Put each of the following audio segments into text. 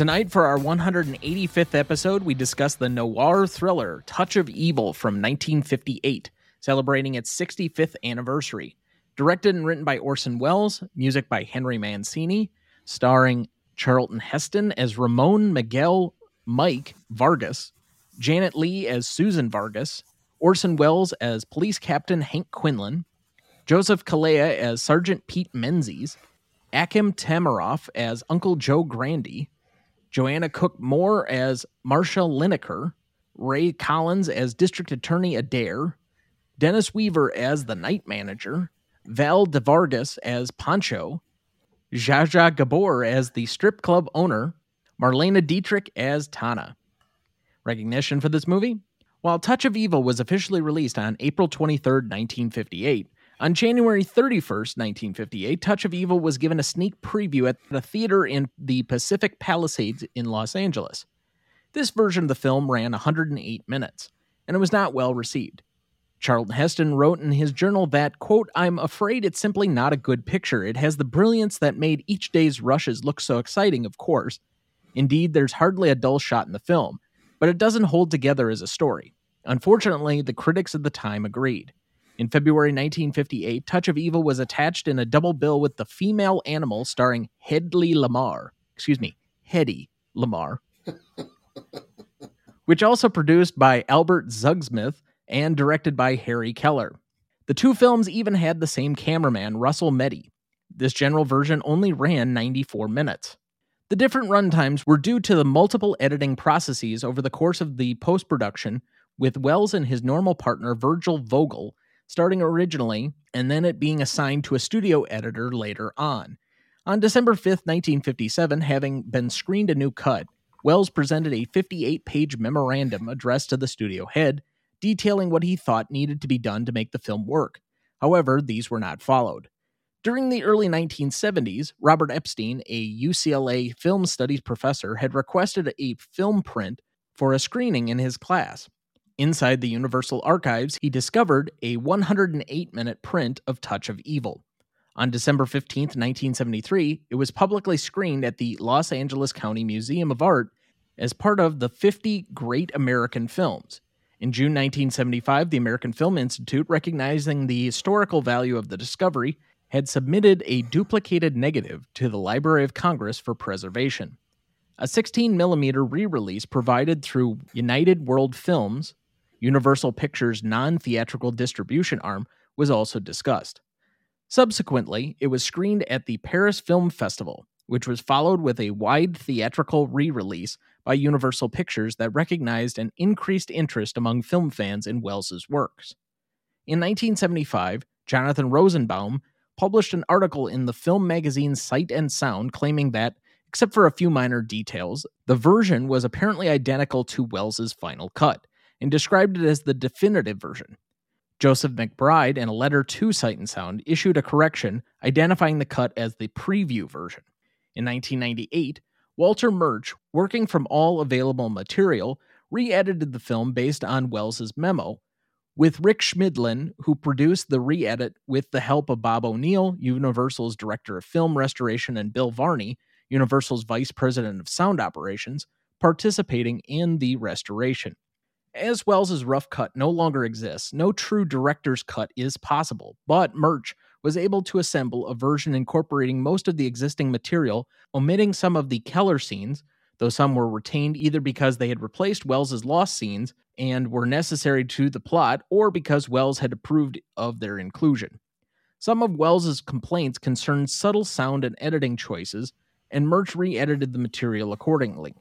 Tonight, for our 185th episode, we discuss the noir thriller Touch of Evil from 1958, celebrating its 65th anniversary. Directed and written by Orson Welles, music by Henry Mancini, starring Charlton Heston as Ramon Miguel Mike Vargas, Janet Leigh as Susan Vargas, Orson Welles as Police Captain Hank Quinlan, Joseph Calleia as Sergeant Pete Menzies, Akim Tamiroff as Uncle Joe Grandy, Joanna Cook Moore as Marsha Lineker, Ray Collins as District Attorney Adair, Dennis Weaver as the Night Manager, Val DeVargas as Pancho, Zsa Gabor as the strip club owner, Marlena Dietrich as Tana. Recognition for this movie? While Touch of Evil was officially released on April 23, 1958, on January 31st, 1958, Touch of Evil was given a sneak preview at the theater in the Pacific Palisades in Los Angeles. This version of the film ran 108 minutes, and it was not well received. Charlton Heston wrote in his journal that, quote, I'm afraid it's simply not a good picture. It has the brilliance that made each day's rushes look so exciting, of course. Indeed, there's hardly a dull shot in the film, but it doesn't hold together as a story. Unfortunately, the critics of the time agreed. In February 1958, Touch of Evil was attached in a double bill with The Female Animal starring Hedley Lamarr. Excuse me, Hedy Lamarr. which also produced by Albert Zugsmith and directed by Harry Keller. The two films even had the same cameraman, Russell Metty. This general version only ran 94 minutes. The different runtimes were due to the multiple editing processes over the course of the post production, with Welles and his normal partner, Virgil Vogel, starting originally and then it being assigned to a studio editor later on. On December 5, 1957, having been screened a new cut, Welles presented a 58 page memorandum addressed to the studio head, detailing what he thought needed to be done to make the film work. However, these were not followed. During the early 1970s, Robert Epstein, a UCLA film studies professor, had requested a film print for a screening in his class. Inside the Universal Archives, he discovered a 108 minute print of Touch of Evil. On December 15, 1973, it was publicly screened at the Los Angeles County Museum of Art as part of the 50 Great American Films. In June 1975, the American Film Institute, recognizing the historical value of the discovery, had submitted a duplicated negative to the Library of Congress for preservation. A 16 millimeter re release provided through United World Films, Universal Pictures' non theatrical distribution arm, was also discussed. Subsequently, it was screened at the Paris Film Festival, which was followed with a wide theatrical re release by Universal Pictures that recognized an increased interest among film fans in Welles's works. In 1975, Jonathan Rosenbaum published an article in the film magazine Sight and Sound claiming that, except for a few minor details, the version was apparently identical to Welles's final cut, and described it as the definitive version. Joseph McBride, in a letter to Sight and Sound, issued a correction identifying the cut as the preview version. In 1998, Walter Murch, working from all available material, re edited the film based on Welles's memo, with Rick Schmidlin, who produced the re edit with the help of Bob O'Neill, Universal's director of film restoration, and Bill Varney, Universal's vice president of sound operations, participating in the restoration. As Welles's rough cut no longer exists, no true director's cut is possible, but Murch was able to assemble a version incorporating most of the existing material, omitting some of the Keller scenes, though some were retained either because they had replaced Welles's lost scenes and were necessary to the plot or because Welles had approved of their inclusion. Some of Welles's complaints concerned subtle sound and editing choices, and Murch re-edited the material accordingly.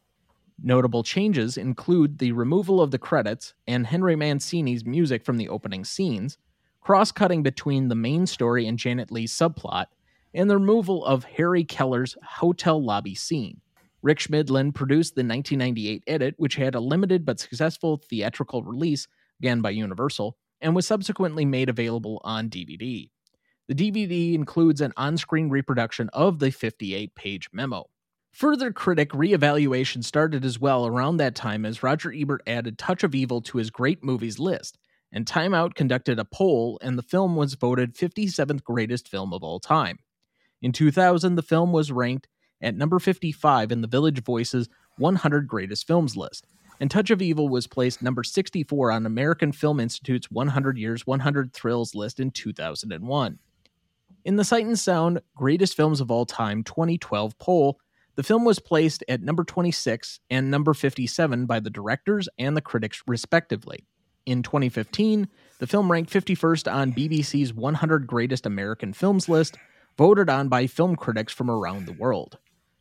Notable changes include the removal of the credits and Henry Mancini's music from the opening scenes, cross cutting between the main story and Janet Leigh's subplot, and the removal of Harry Keller's hotel lobby scene. Rick Schmidlin produced the 1998 edit, which had a limited but successful theatrical release, again by Universal, and was subsequently made available on DVD. The DVD includes an on screen reproduction of the 58 page memo. Further critic reevaluation started as well around that time as Roger Ebert added Touch of Evil to his great movies list, and Time Out conducted a poll, and the film was voted 57th greatest film of all time. In 2000, the film was ranked at number 55 in the Village Voice's 100 Greatest Films list, and Touch of Evil was placed number 64 on American Film Institute's 100 Years 100 Thrills list in 2001. In the Sight and Sound Greatest Films of All Time 2012 poll, the film was placed at number 26 and number 57 by the directors and the critics, respectively. In 2015, the film ranked 51st on BBC's 100 Greatest American Films list, voted on by film critics from around the world.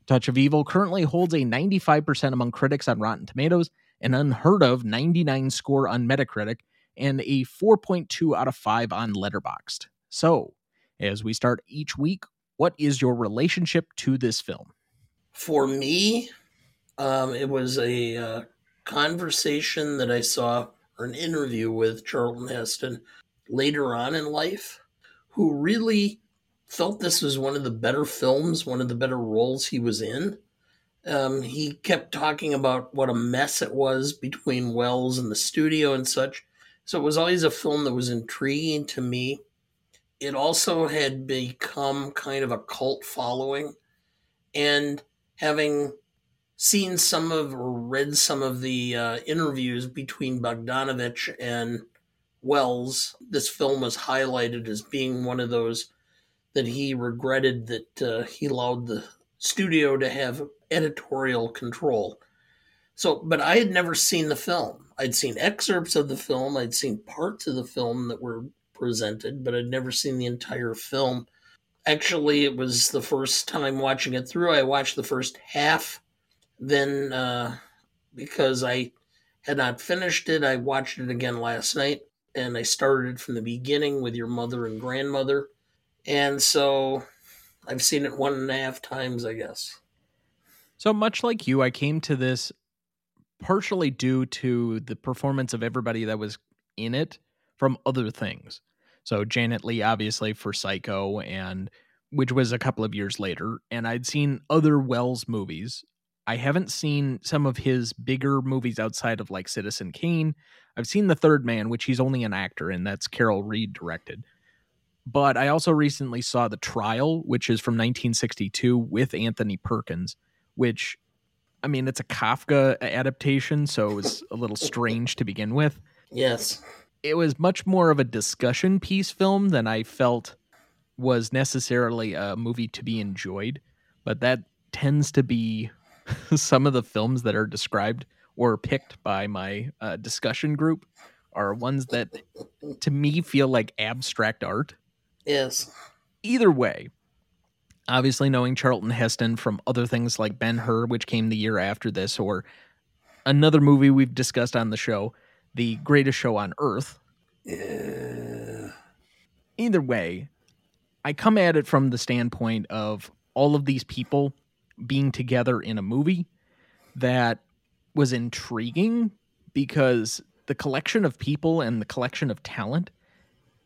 Touch of Evil currently holds a 95% among critics on Rotten Tomatoes, an unheard of 99 score on Metacritic, and a 4.2 out of 5 on Letterboxd. So, as we start each week, what is your relationship to this film? For me, um, it was a uh, conversation that I saw or an interview with Charlton Heston later on in life, who really felt this was one of the better films, one of the better roles he was in. Um, he kept talking about what a mess it was between Welles and the studio and such. So it was always a film that was intriguing to me. It also had become kind of a cult following. And having seen some of or read some of the uh, interviews between Bogdanovich and Welles, this film was highlighted as being one of those that he regretted that uh, he allowed the studio to have editorial control. So, but I had never seen the film. I'd seen excerpts of the film, I'd seen parts of the film that were presented, but I'd never seen the entire film. Actually, it was the first time watching it through. I watched the first half, then uh, because I had not finished it, I watched it again last night, and I started from the beginning with your mother and grandmother and so I've seen it one and a half times, I guess. So much like you, I came to this partially due to the performance of everybody that was in it from other things. So Janet Leigh, obviously, for Psycho, and which was a couple of years later, and I'd seen other Welles movies. I haven't seen some of his bigger movies outside of like Citizen Kane. I've seen The Third Man, which he's only an actor in. That's Carol Reed directed. But I also recently saw The Trial, which is from 1962 with Anthony Perkins, which, I mean, it's a Kafka adaptation, so it was a little strange to begin with. Yes. It was much more of a discussion piece film than I felt was necessarily a movie to be enjoyed. But that tends to be some of the films that are described or picked by my uh, discussion group are ones that to me feel like abstract art Yes. Either way, obviously knowing Charlton Heston from other things like Ben Hur, which came the year after this, or another movie we've discussed on the show, The Greatest Show on Earth. Yeah. Either way, I come at it from the standpoint of all of these people being together in a movie that was intriguing because the collection of people and the collection of talent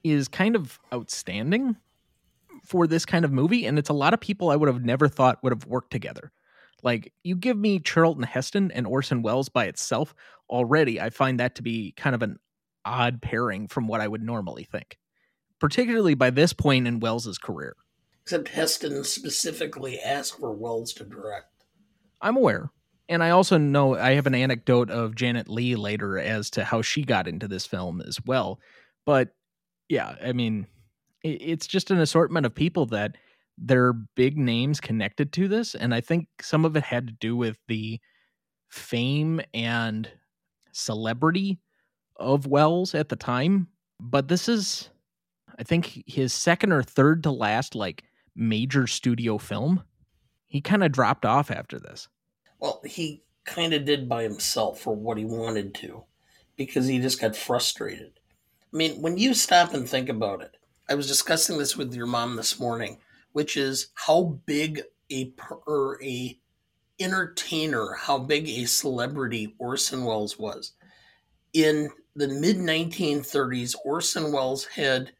is kind of outstanding for this kind of movie and it's a lot of people I would have never thought would have worked together. Like you give me Charlton Heston and Orson Welles by itself already I find that to be kind of an odd pairing from what I would normally think. Particularly by this point in Welles's career. Except Heston specifically asked for Welles to direct. I'm aware. And I also know I have an anecdote of Janet Leigh later as to how she got into this film as well. But yeah, I mean, it's just an assortment of people that they're big names connected to this. And I think some of it had to do with the fame and celebrity of Welles at the time. But this is, I think, his second or third to last, like, major studio film. He kind of dropped off after this. Well, he kind of did by himself for what he wanted to because he just got frustrated. I mean, when you stop and think about it, I was discussing this with your mom this morning, which is how big a per, a entertainer how big a celebrity Orson Welles was. In the mid 1930s, Orson Welles had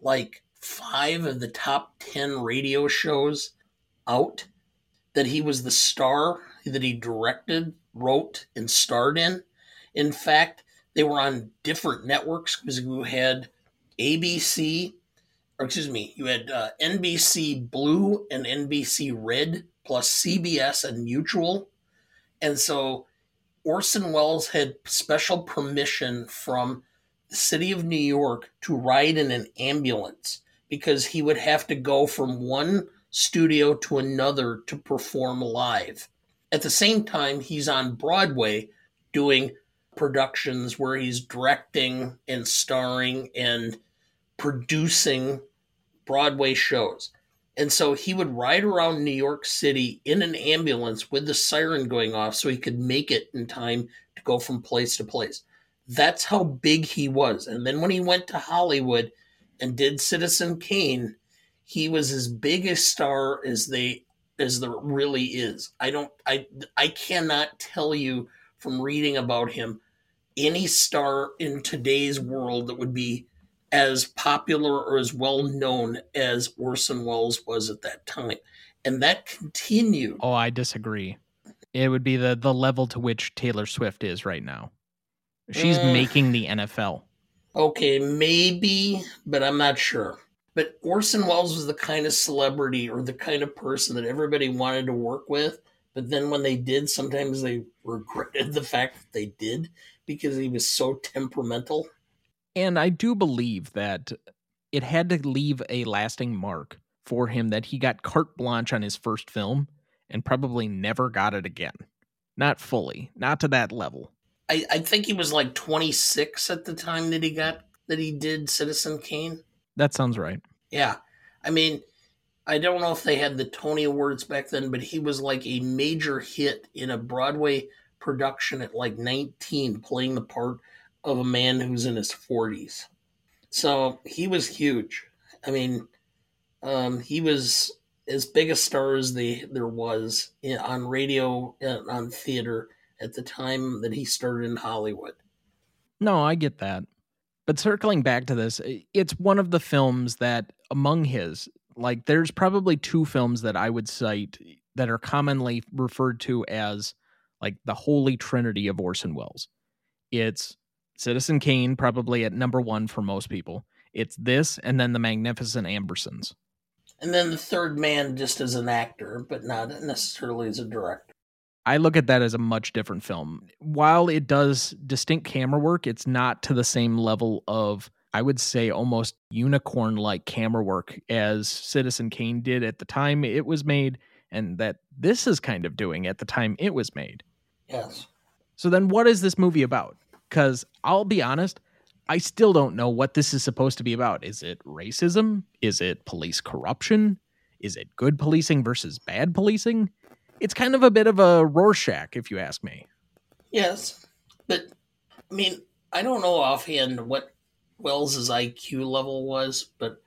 like five of the top 10 radio shows out that he was the star that he directed, wrote, and starred in. In fact, they were on different networks because you had ABC, or excuse me, you had uh, NBC Blue and NBC Red, plus CBS and Mutual. And so Orson Welles had special permission from the city of New York to ride in an ambulance because he would have to go from one studio to another to perform live. At the same time, he's on Broadway doing productions where he's directing and starring and producing Broadway shows. And so he would ride around New York City in an ambulance with the siren going off so he could make it in time to go from place to place. That's how big he was. And then when he went to Hollywood and did Citizen Kane, he was as big a star as they as there really is. I don't I I cannot tell you from reading about him any star in today's world that would be as popular or as well known as Orson Welles was at that time. And that continued. Oh, I disagree. It would be the the level to which Taylor Swift is right now. She's uh, making the NFL. Okay, maybe, but I'm not sure. But Orson Welles was the kind of celebrity or the kind of person that everybody wanted to work with. But then when they did, sometimes they regretted the fact that they did because he was so temperamental. And I do believe that it had to leave a lasting mark for him that he got carte blanche on his first film and probably never got it again. Not fully, not to that level. I, I think he was like 26 at the time that he got that he did Citizen Kane. That sounds right. Yeah. I mean, I don't know if they had the Tony Awards back then, but he was like a major hit in a Broadway production at like 19, playing the part of a man who's in his 40s. So he was huge. I mean, um, he was as big a star as the, there was in, on radio and on theater at the time that he started in Hollywood. No, I get that. But circling back to this, it's one of the films that among his, like, there's probably two films that I would cite that are commonly referred to as like the holy trinity of Orson Welles. It's Citizen Kane, probably at number one for most people. It's this and then The Magnificent Ambersons. And then The Third Man just as an actor, but not necessarily as a director. I look at that as a much different film. While it does distinct camera work, it's not to the same level of, I would say, almost unicorn like camera work as Citizen Kane did at the time it was made, and that this is kind of doing at the time it was made. Yes. So then, what is this movie about? Because I'll be honest, I still don't know what this is supposed to be about. Is it racism? Is it police corruption? Is it good policing versus bad policing? it's kind of a bit of a Rorschach, if you ask me. Yes, but I mean, I don't know offhand what Welles's IQ level was, but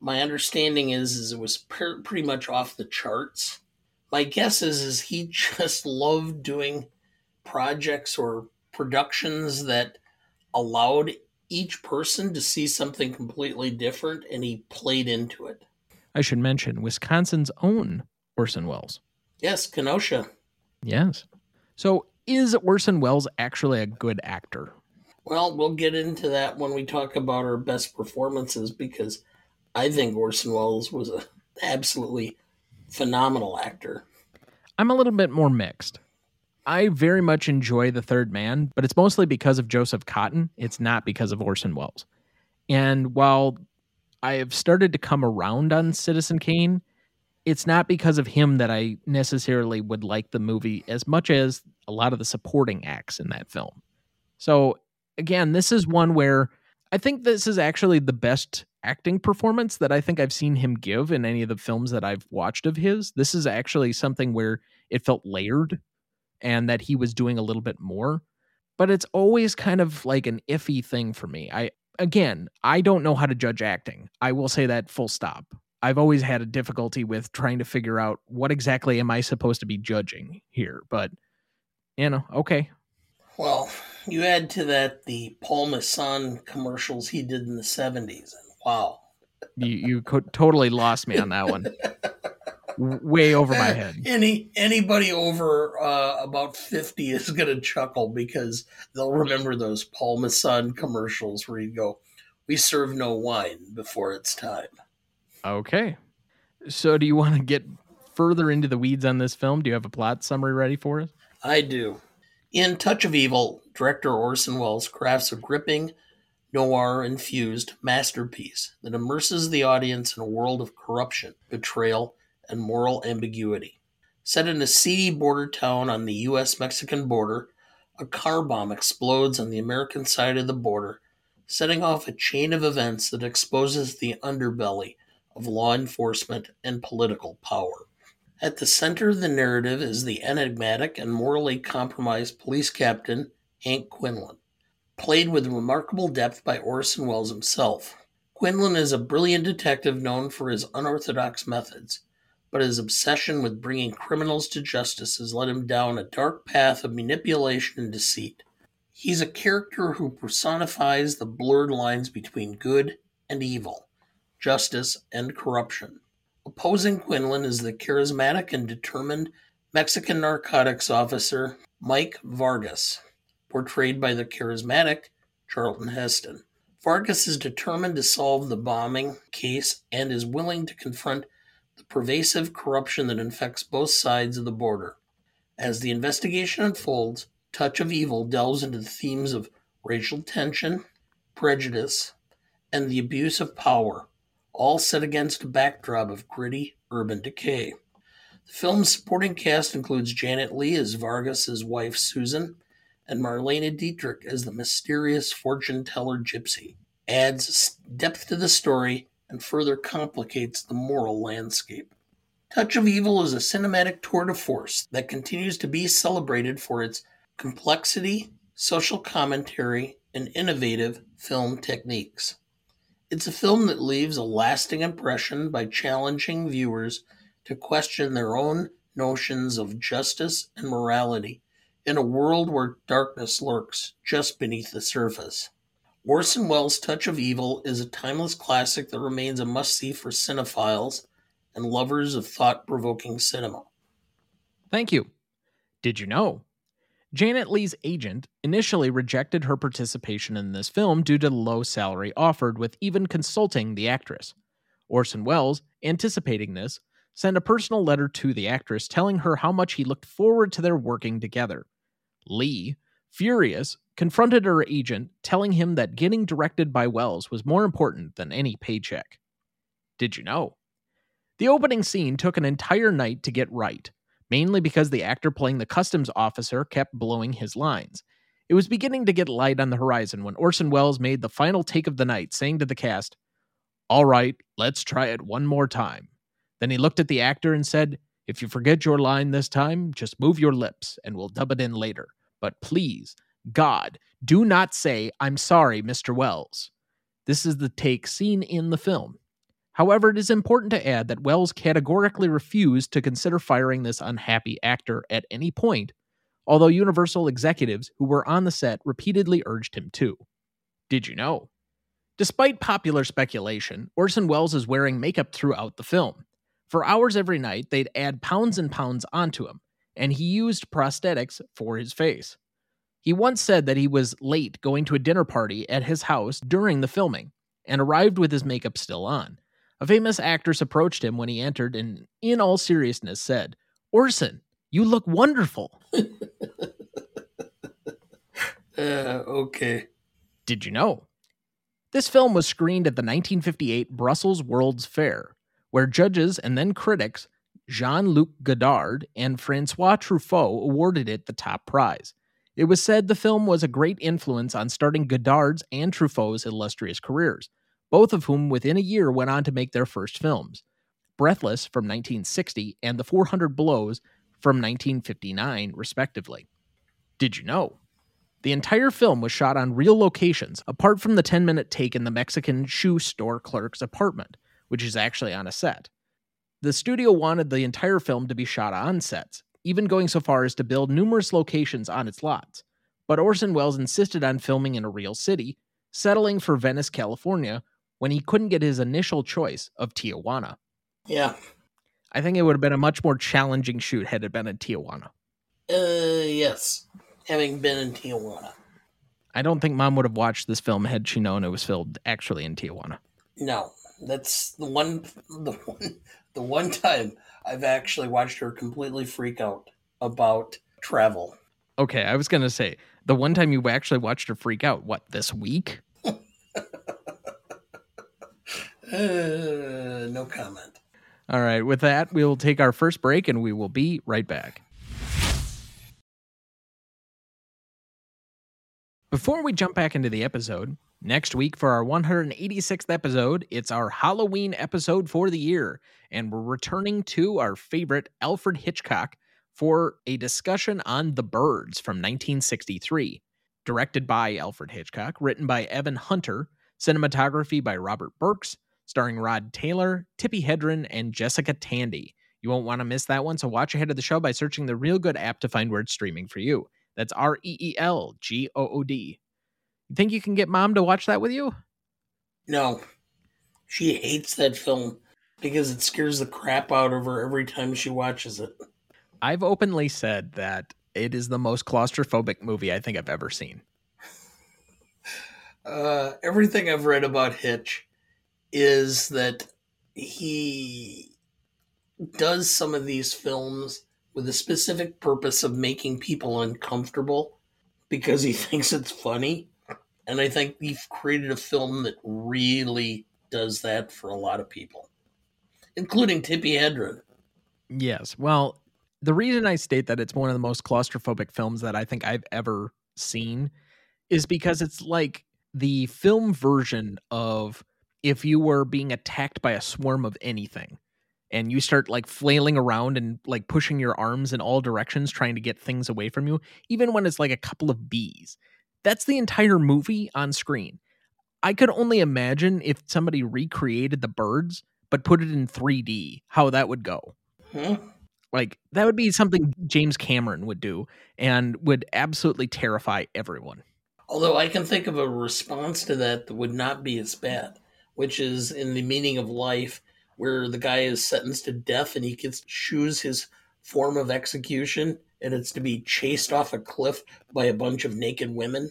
my understanding is is it was per- pretty much off the charts. My guess is is he just loved doing projects or productions that allowed each person to see something completely different and he played into it. I should mention Wisconsin's own Orson Welles. Yes, Kenosha. Yes. So is Orson Welles actually a good actor? Well, we'll get into that when we talk about our best performances because I think Orson Welles was a absolutely phenomenal actor. I'm a little bit more mixed. I very much enjoy The Third Man, but it's mostly because of Joseph Cotten. It's not because of Orson Welles. And while I have started to come around on Citizen Kane, it's not because of him that I necessarily would like the movie as much as a lot of the supporting acts in that film. So, again, this is one where I think this is actually the best acting performance that I think I've seen him give in any of the films that I've watched of his. This is actually something where it felt layered and that he was doing a little bit more. But it's always kind of like an iffy thing for me. I again, I don't know how to judge acting. I will say that full stop. I've always had a difficulty with trying to figure out what exactly am I supposed to be judging here. But, you know, okay. Well, you add to that the Paul Masson commercials he did in the 70s. And wow. You, you totally lost me on that one. Way over my head. Any anybody over uh, about fifty is gonna chuckle because they'll remember those Paul Masson commercials where you go, "We serve no wine before it's time." Okay. So, do you want to get further into the weeds on this film? Do you have a plot summary ready for us? I do. In Touch of Evil, director Orson Welles crafts a gripping, noir infused masterpiece that immerses the audience in a world of corruption, betrayal, and moral ambiguity. Set in a seedy border town on the US Mexican border, a car bomb explodes on the American side of the border, setting off a chain of events that exposes the underbelly of law enforcement and political power. At the center of the narrative is the enigmatic and morally compromised police captain, Hank Quinlan, played with remarkable depth by Orson Welles himself. Quinlan is a brilliant detective known for his unorthodox methods, but his obsession with bringing criminals to justice has led him down a dark path of manipulation and deceit. He's a character who personifies the blurred lines between good and evil, justice and corruption. Opposing Quinlan is the charismatic and determined Mexican narcotics officer Mike Vargas, portrayed by the charismatic Charlton Heston. Vargas is determined to solve the bombing case and is willing to confront the pervasive corruption that infects both sides of the border. As the investigation unfolds, Touch of Evil delves into the themes of racial tension, prejudice, and the abuse of power, all set against a backdrop of gritty urban decay. The film's supporting cast includes Janet Leigh as Vargas's wife Susan and Marlene Dietrich as the mysterious fortune teller Gypsy. Adds depth to the story and further complicates the moral landscape. Touch of Evil is a cinematic tour de force that continues to be celebrated for its complexity, social commentary, and innovative film techniques. It's a film that leaves a lasting impression by challenging viewers to question their own notions of justice and morality in a world where darkness lurks just beneath the surface. Orson Welles' Touch of Evil is a timeless classic that remains a must see for cinephiles and lovers of thought provoking cinema. Thank you. Did you know? Janet Leigh's agent initially rejected her participation in this film due to the low salary offered with even consulting the actress. Orson Welles, anticipating this, sent a personal letter to the actress telling her how much he looked forward to their working together. Leigh, furious, confronted her agent, telling him that getting directed by Welles was more important than any paycheck. Did you know? The opening scene took an entire night to get right, mainly because the actor playing the customs officer kept blowing his lines. It was beginning to get light on the horizon when Orson Welles made the final take of the night, saying to the cast, All right, let's try it one more time. Then he looked at the actor and said, If you forget your line this time, just move your lips and we'll dub it in later. But please, God, do not say, I'm sorry, Mr. Welles. This is the take seen in the film. However, it is important to add that Welles categorically refused to consider firing this unhappy actor at any point, although Universal executives who were on the set repeatedly urged him to. Did you know? Despite popular speculation, Orson Welles is wearing makeup throughout the film. For hours every night, they'd add pounds and pounds onto him, and he used prosthetics for his face. He once said that he was late going to a dinner party at his house during the filming and arrived with his makeup still on. A famous actress approached him when he entered and, in all seriousness, said, Orson, you look wonderful. uh, okay. Did you know? This film was screened at the 1958 Brussels World's Fair, where judges and then critics Jean Luc Godard and Francois Truffaut awarded it the top prize. It was said the film was a great influence on starting Godard's and Truffaut's illustrious careers both of whom within a year went on to make their first films Breathless from 1960 and The 400 Blows from 1959, respectively. Did you know? The entire film was shot on real locations, apart from the 10 minute take in the Mexican shoe store clerk's apartment, which is actually on a set. The studio wanted the entire film to be shot on sets, even going so far as to build numerous locations on its lots. But Orson Welles insisted on filming in a real city, settling for Venice, California, when he couldn't get his initial choice of Tijuana. Yeah. I think it would have been a much more challenging shoot had it been in Tijuana. Uh, yes. Having been in Tijuana. I don't think mom would have watched this film had she known it was filmed actually in Tijuana. No, that's the one, the one, the one time I've actually watched her completely freak out about travel. Okay, I was gonna say the one time you actually watched her freak out. What this week? Uh, no comment. All right, with that, we will take our first break and we will be right back. Before we jump back into the episode, next week for our 186th episode, it's our Halloween episode for the year, and we're returning to our favorite Alfred Hitchcock for a discussion on The Birds from 1963. Directed by Alfred Hitchcock, written by Evan Hunter, cinematography by Robert Burks, starring Rod Taylor, Tippi Hedren, and Jessica Tandy. You won't want to miss that one, so watch ahead of the show by searching the Reelgood app to find where it's streaming for you. That's R E E L G O O D. You think you can get mom to watch that with you? No, she hates that film because it scares the crap out of her every time she watches it. I've openly said that it is the most claustrophobic movie I think I've ever seen. Uh, everything I've read about Hitch is that he does some of these films with a specific purpose of making people uncomfortable because he thinks it's funny. And I think we've created a film that really does that for a lot of people, including Tippi Hedren. Yes. Well, the reason I state that it's one of the most claustrophobic films that I think I've ever seen is because it's like the film version of if you were being attacked by a swarm of anything and you start like flailing around and like pushing your arms in all directions trying to get things away from you, even when it's like a couple of bees. That's the entire movie on screen. I could only imagine if somebody recreated the birds but put it in 3D, how that would go. Hmm? Like that would be something James Cameron would do and would absolutely terrify everyone. Although I can think of a response to that that would not be as bad, which is in the meaning of life, where the guy is sentenced to death and he gets to choose his form of execution, and it's to be chased off a cliff by a bunch of naked women.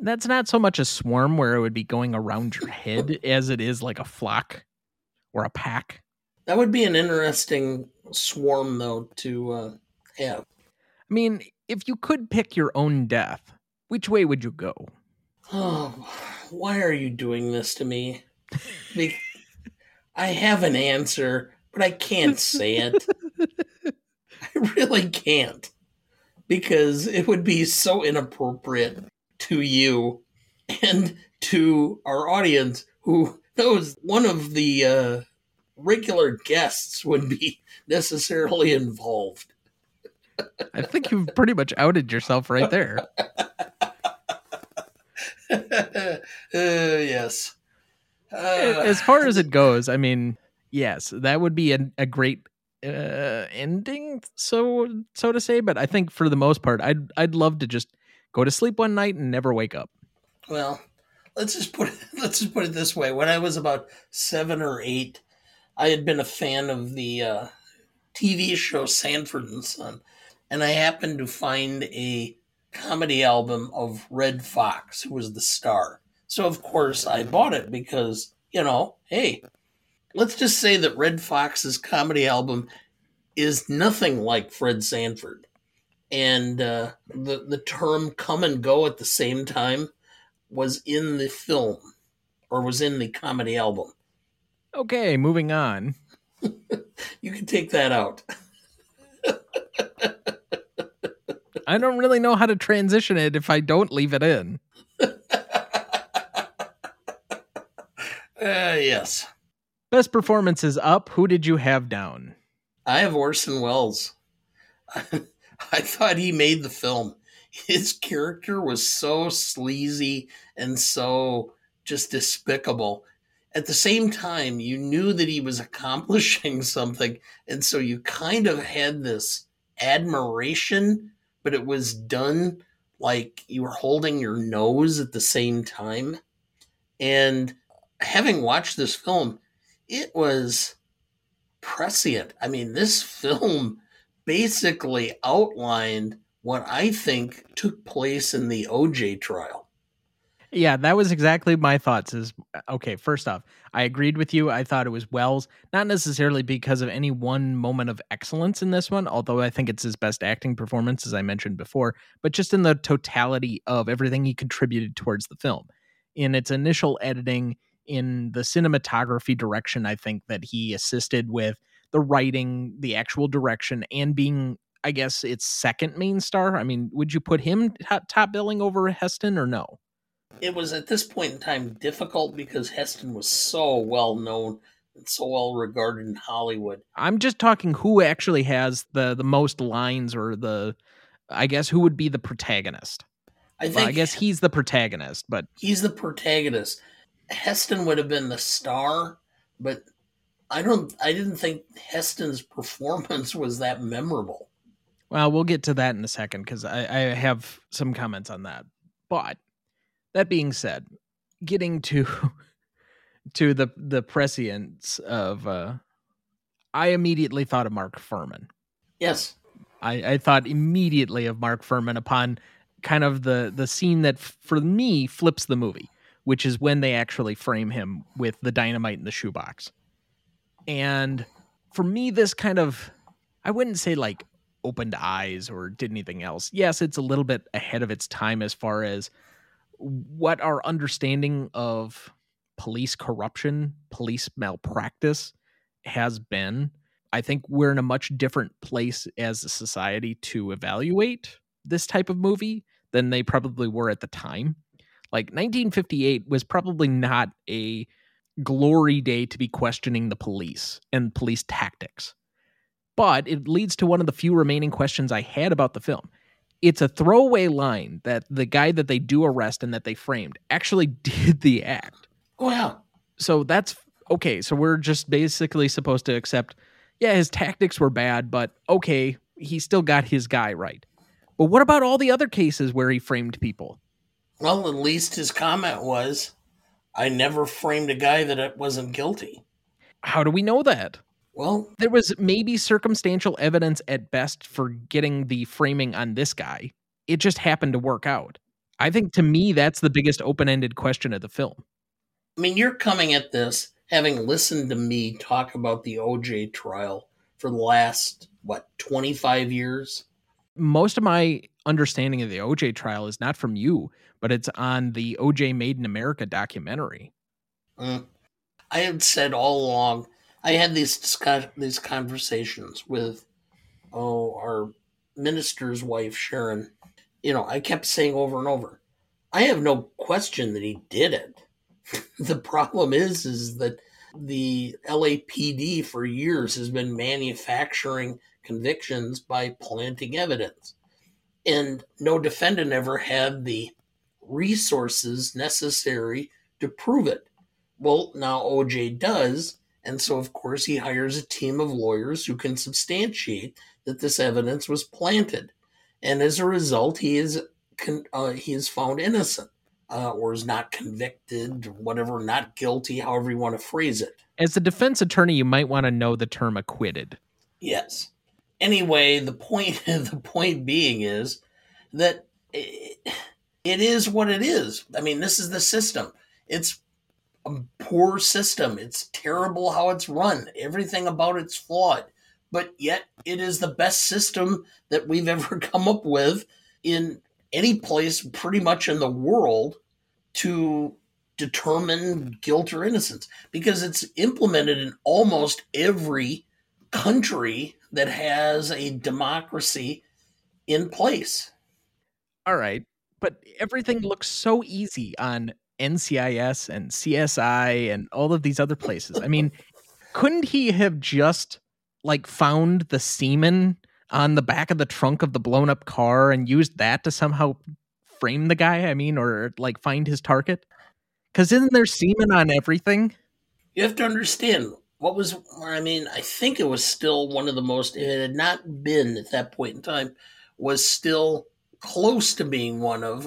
That's not so much a swarm where it would be going around your head as it is like a flock or a pack. That would be an interesting swarm, though, to uh, have. I mean, if you could pick your own death, which way would you go? Oh, why are you doing this to me? Be- I have an answer, but I can't say it. I really can't. Because it would be so inappropriate to you and to our audience who knows one of the uh, regular guests would be necessarily involved. I think you've pretty much outed yourself right there. uh, yes. Uh, as far as it goes, I mean, yes, that would be a, a great uh, ending, so so to say. But I think for the most part, I'd I'd love to just go to sleep one night and never wake up. Well, let's just put it, let's just put it this way. When I was about seven or eight, I had been a fan of the uh, TV show Sanford and Son, and I happened to find a comedy album of Redd Foxx, who was the star. So of course I bought it because you know, hey, let's just say that Redd Foxx's comedy album is nothing like Fred Sanford, and uh, the the term "come and go" at the same time was in the film or was in the comedy album. Okay, moving on. You can take that out. I don't really know how to transition it if I don't leave it in. Uh, yes. Best performances up. Who did you have down? I have Orson Welles. I thought he made the film. His character was so sleazy and so just despicable. at the same time, you knew that he was accomplishing something. And so you kind of had this admiration, but it was done like you were holding your nose at the same time. And having watched this film, it was prescient. I mean, this film basically outlined what I think took place in the OJ trial. Yeah, that was exactly my thoughts. Is okay. First off, I agreed with you. I thought it was Welles, not necessarily because of any one moment of excellence in this one, although I think it's his best acting performance, as I mentioned before, but just in the totality of everything he contributed towards the film. In its initial editing, in the cinematography direction, I think that he assisted with the writing, the actual direction, and being, I guess, its second main star. I mean, would you put him top, top billing over Heston or no? it was at this point in time difficult because Heston was so well known and so well regarded in Hollywood. I'm just talking who actually has the the most lines or the I guess who would be the protagonist. I think well, I guess he's the protagonist, but he's the protagonist. Heston would have been the star, but I don't I didn't think Heston's performance was that memorable. Well, we'll get to that in a second because I, I have some comments on that. But that being said, getting to to the the prescience of uh I immediately thought of Mark Fuhrman. Yes. I, I thought immediately of Mark Fuhrman upon kind of the the scene that for me flips the movie, which is when they actually frame him with the dynamite in the shoebox. And for me, this kind of I wouldn't say like opened eyes or did anything else. Yes, it's a little bit ahead of its time as far as what our understanding of police corruption, police malpractice has been. I think we're in a much different place as a society to evaluate this type of movie than they probably were at the time. Like 1958 was probably not a glory day to be questioning the police and police tactics. But it leads to one of the few remaining questions I had about the film it's a throwaway line that the guy that they do arrest and that they framed actually did the act. Oh, wow. So that's okay. So we're just basically supposed to accept, yeah, his tactics were bad, but okay, he still got his guy right. But what about all the other cases where he framed people? Well, at least his comment was, I never framed a guy that wasn't guilty. How do we know that? Well, there was maybe circumstantial evidence at best for getting the framing on this guy. It just happened to work out. I think to me, that's the biggest open ended question of the film. I mean, you're coming at this having listened to me talk about the OJ trial for the last, what, 25 years? Most of my understanding of the OJ trial is not from you, but it's on the OJ Made in America documentary. Mm. I had said all along I had these discuss- these conversations with oh our minister's wife Sharon. You know, I kept saying over and over, I have no question that he did it. the problem is is that the LAPD for years has been manufacturing convictions by planting evidence. And no defendant ever had the resources necessary to prove it. Well, now OJ does, and so, of course, he hires a team of lawyers who can substantiate that this evidence was planted. And as a result, he is uh, he is found innocent uh, or is not convicted, whatever, not guilty, however you want to phrase it. As a defense attorney, you might want to know the term acquitted. Yes. Anyway, the point the point being is that it, it is what it is. I mean, this is the system. It's a poor system. It's terrible how it's run. Everything about it's flawed. But yet it is the best system that we've ever come up with in any place pretty much in the world to determine guilt or innocence because it's implemented in almost every country that has a democracy in place. All right. But everything looks so easy on NCIS and CSI and all of these other places. I mean, couldn't he have just like found the semen on the back of the trunk of the blown up car and used that to somehow frame the guy? I mean, or like find his target? Because isn't there semen on everything? You have to understand what was, I mean, I think it was still one of the most, it had not been at that point in time, was still close to being one of,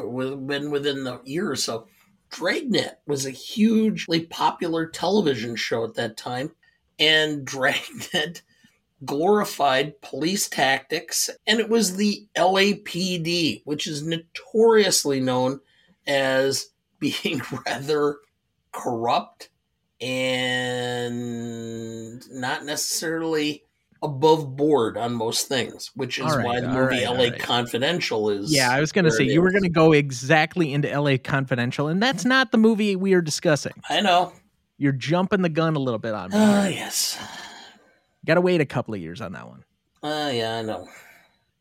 been within the year or so. Dragnet was a hugely popular television show at that time, and Dragnet glorified police tactics, and it was the LAPD, which is notoriously known as being rather corrupt and not necessarily above board on most things, which is right, why the movie right, LA right. Confidential is. Yeah, I was going to say you were going to go exactly into LA Confidential, and that's not the movie we are discussing. I know. You're jumping the gun a little bit on me. Oh, uh, yes. Got to wait a couple of years on that one. Ah, uh, yeah, I know.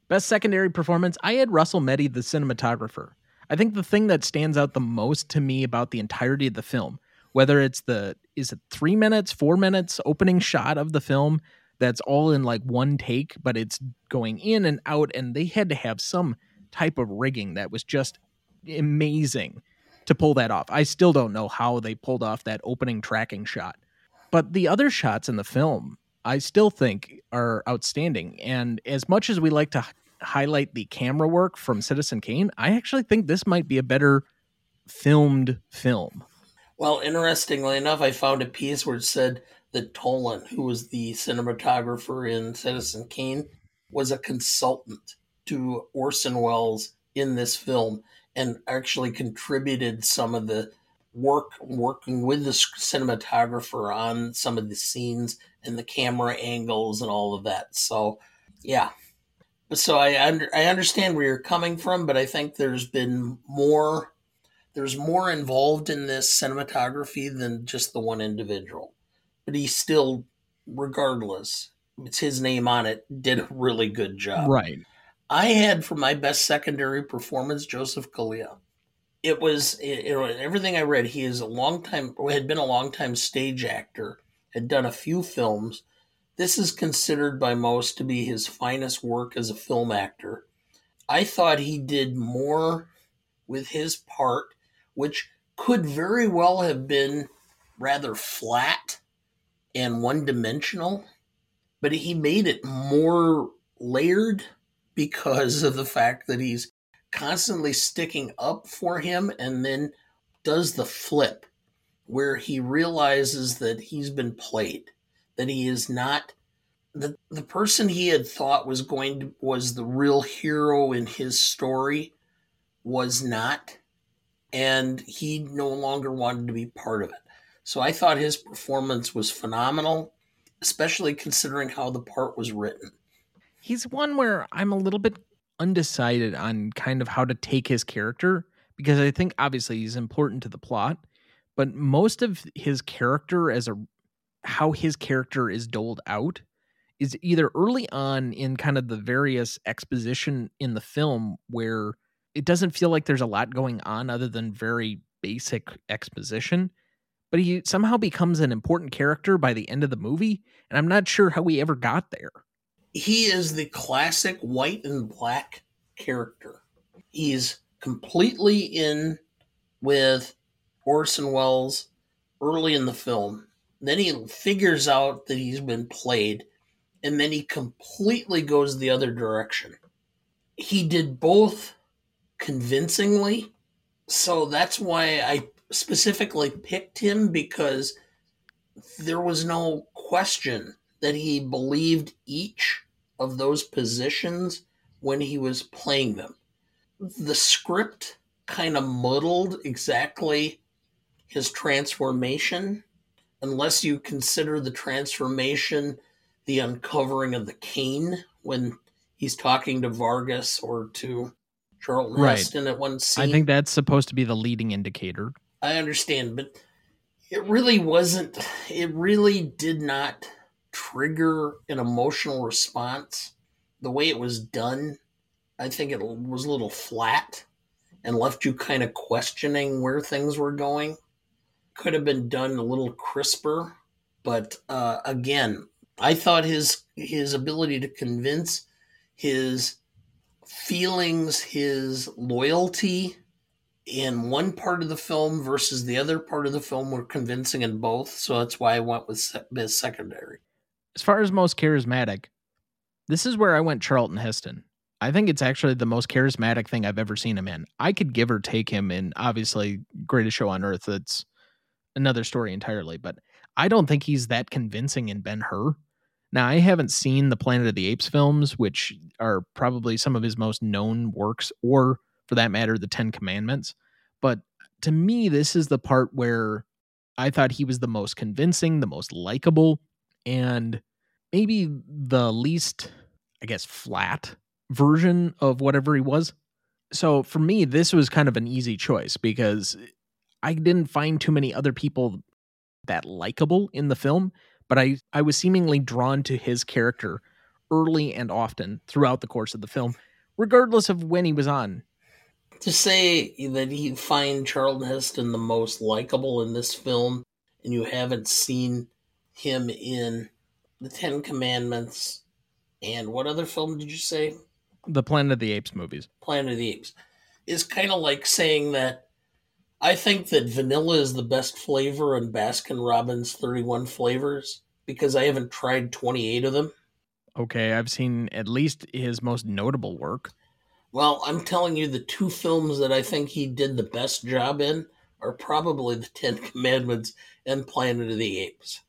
Best secondary performance, I had Russell Metty, the cinematographer. I think the thing that stands out the most to me about the entirety of the film, whether it's the is it three minutes, four minutes opening shot of the film that's all in like one take, but it's going in and out, and they had to have some type of rigging that was just amazing to pull that off. I still don't know how they pulled off that opening tracking shot. But the other shots in the film, I still think are outstanding. And as much as we like to highlight the camera work from Citizen Kane, I actually think this might be a better filmed film. Well, interestingly enough, I found a piece where it said that Toland, who was the cinematographer in Citizen Kane, was a consultant to Orson Welles in this film and actually contributed some of the work working with the cinematographer on some of the scenes and the camera angles and all of that. So, yeah, so I under, I understand where you're coming from, but I think there's been more there's more involved in this cinematography than just the one individual. But he still, regardless, it's his name on it, did a really good job. Right. I had for my best secondary performance Joseph Calleia. It was you know everything I read. He is a long time had been a long time stage actor, had done a few films, this is considered by most to be his finest work as a film actor. I thought he did more with his part, which could very well have been rather flat and one dimensional, but he made it more layered because of the fact that he's constantly sticking up for him and then does the flip where he realizes that he's been played that he is not the the person he had thought was going to was the real hero in his story was not and he no longer wanted to be part of it so i thought his performance was phenomenal especially considering how the part was written. He's one where i'm a little bit undecided on kind of how to take his character because i think obviously he's important to the plot but most of his character as a how his character is doled out is either early on in kind of the various exposition in the film where it doesn't feel like there's a lot going on other than very basic exposition but he somehow becomes an important character by the end of the movie and i'm not sure how we ever got there. He is the classic white and black character. He's completely in with orson welles early in the film. Then he figures out that he's been played, and then he completely goes the other direction. He did both convincingly, so that's why I specifically picked him because there was no question that he believed each of those positions when he was playing them. The script kind of muddled exactly his transformation unless you consider the transformation the uncovering of the cane when he's talking to Vargas or to Charlton right. Heston at one scene. I think that's supposed to be the leading indicator. I understand, but it really wasn't. It really did not trigger an emotional response. The way it was done, I think it was a little flat and left you kind of questioning where things were going could have been done a little crisper. But uh, again, I thought his his ability to convince, his feelings, his loyalty in one part of the film versus the other part of the film were convincing in both. So that's why I went with Best Secondary. As far as most charismatic, this is where I went Charlton Heston. I think it's actually the most charismatic thing I've ever seen him in. I could give or take him in obviously Greatest Show on Earth. That's another story entirely, but I don't think he's that convincing in Ben Hur. Now, I haven't seen the Planet of the Apes films, which are probably some of his most known works, or for that matter, the Ten Commandments. But to me, this is the part where I thought he was the most convincing, the most likable, and maybe the least, I guess, flat version of whatever he was. So for me, this was kind of an easy choice because I didn't find too many other people that likable in the film, but I, I was seemingly drawn to his character early and often throughout the course of the film, regardless of when he was on. To say that you find Charlton Heston the most likable in this film, and you haven't seen him in the Ten Commandments, and what other film did you say? The Planet of the Apes movies. Planet of the Apes is kind of like saying that I think that vanilla is the best flavor in Baskin Robbins 31 flavors because I haven't tried 28 of them. Okay, I've seen at least his most notable work. Well, I'm telling you, the two films that I think he did the best job in are probably The Ten Commandments and Planet of the Apes.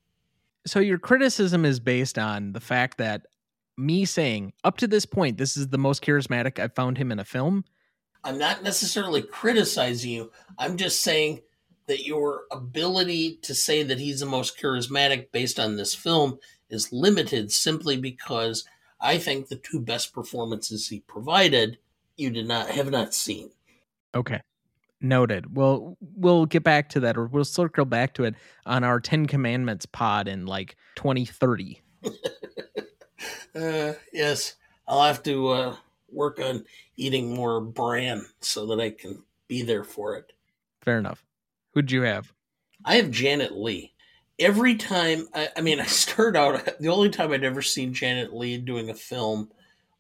So your criticism is based on the fact that me saying up to this point this is the most charismatic I've found him in a film. I'm not necessarily criticizing you. I'm just saying that your ability to say that he's the most charismatic based on this film is limited simply because I think the two best performances he provided you did not have not seen. Okay. Noted. Well, we'll get back to that or we'll circle back to it on our 10 commandments pod in like 2030. uh, yes, I'll have to uh, work on eating more bran so that I can be there for it. Fair enough. Who'd you have? I have Janet Leigh. Every time, I, I mean, I started out, the only time I'd ever seen Janet Leigh doing a film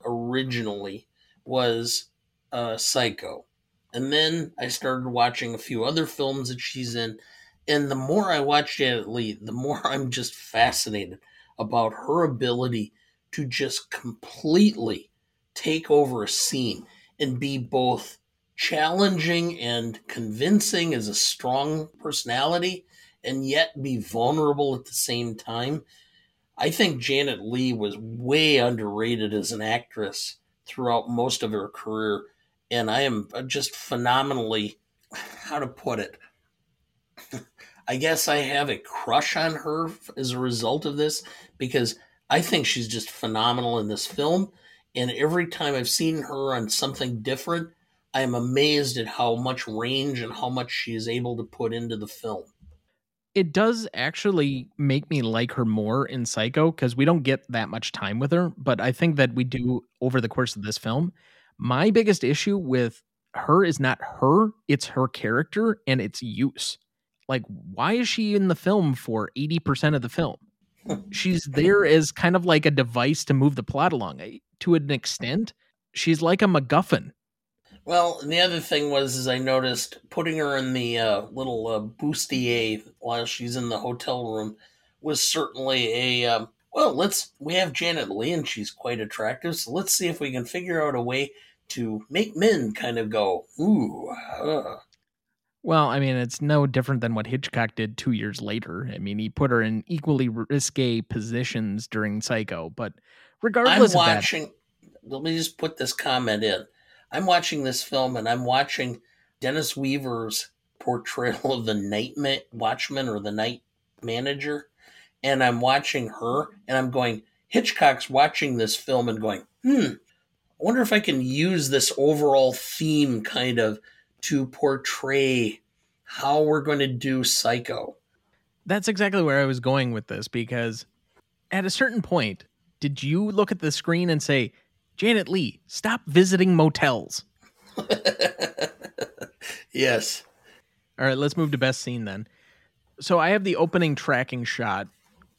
originally was uh, Psycho. And then I started watching a few other films that she's in. And the more I watch Janet Leigh, the more I'm just fascinated about her ability to just completely take over a scene and be both challenging and convincing as a strong personality and yet be vulnerable at the same time. I think Janet Leigh was way underrated as an actress throughout most of her career. And I am uh, just phenomenally, how to put it, I guess I have a crush on her as a result of this because I think she's just phenomenal in this film. And every time I've seen her on something different, I am amazed at how much range and how much she is able to put into the film. It does actually make me like her more in Psycho because we don't get that much time with her, but I think that we do over the course of this film. My biggest issue with her is not her, it's her character and its use. Like, why is she in the film for 80% of the film? she's there as kind of like a device to move the plot along. Eh, to an extent, she's like a MacGuffin. Well, the other thing was, is I noticed putting her in the uh, little uh, bustier while she's in the hotel room was certainly a um, well. Let's we have Janet Leigh and she's quite attractive, so let's see if we can figure out a way to make men kind of go ooh. Uh. Well, I mean, it's no different than what Hitchcock did two years later. I mean, he put her in equally risque positions during Psycho, but regardless I'm watching, that, let me just put this comment in. I'm watching this film and I'm watching Dennis Weaver's portrayal of the night ma- watchman or the night manager, and I'm watching her and I'm going. Hitchcock's watching this film and going, hmm. I wonder if I can use this overall theme kind of to portray how we're going to do Psycho. That's exactly where I was going with this because at a certain point, did you look at the screen and say, Janet Leigh, stop visiting motels? yes. All right, let's move to best scene then. So I have the opening tracking shot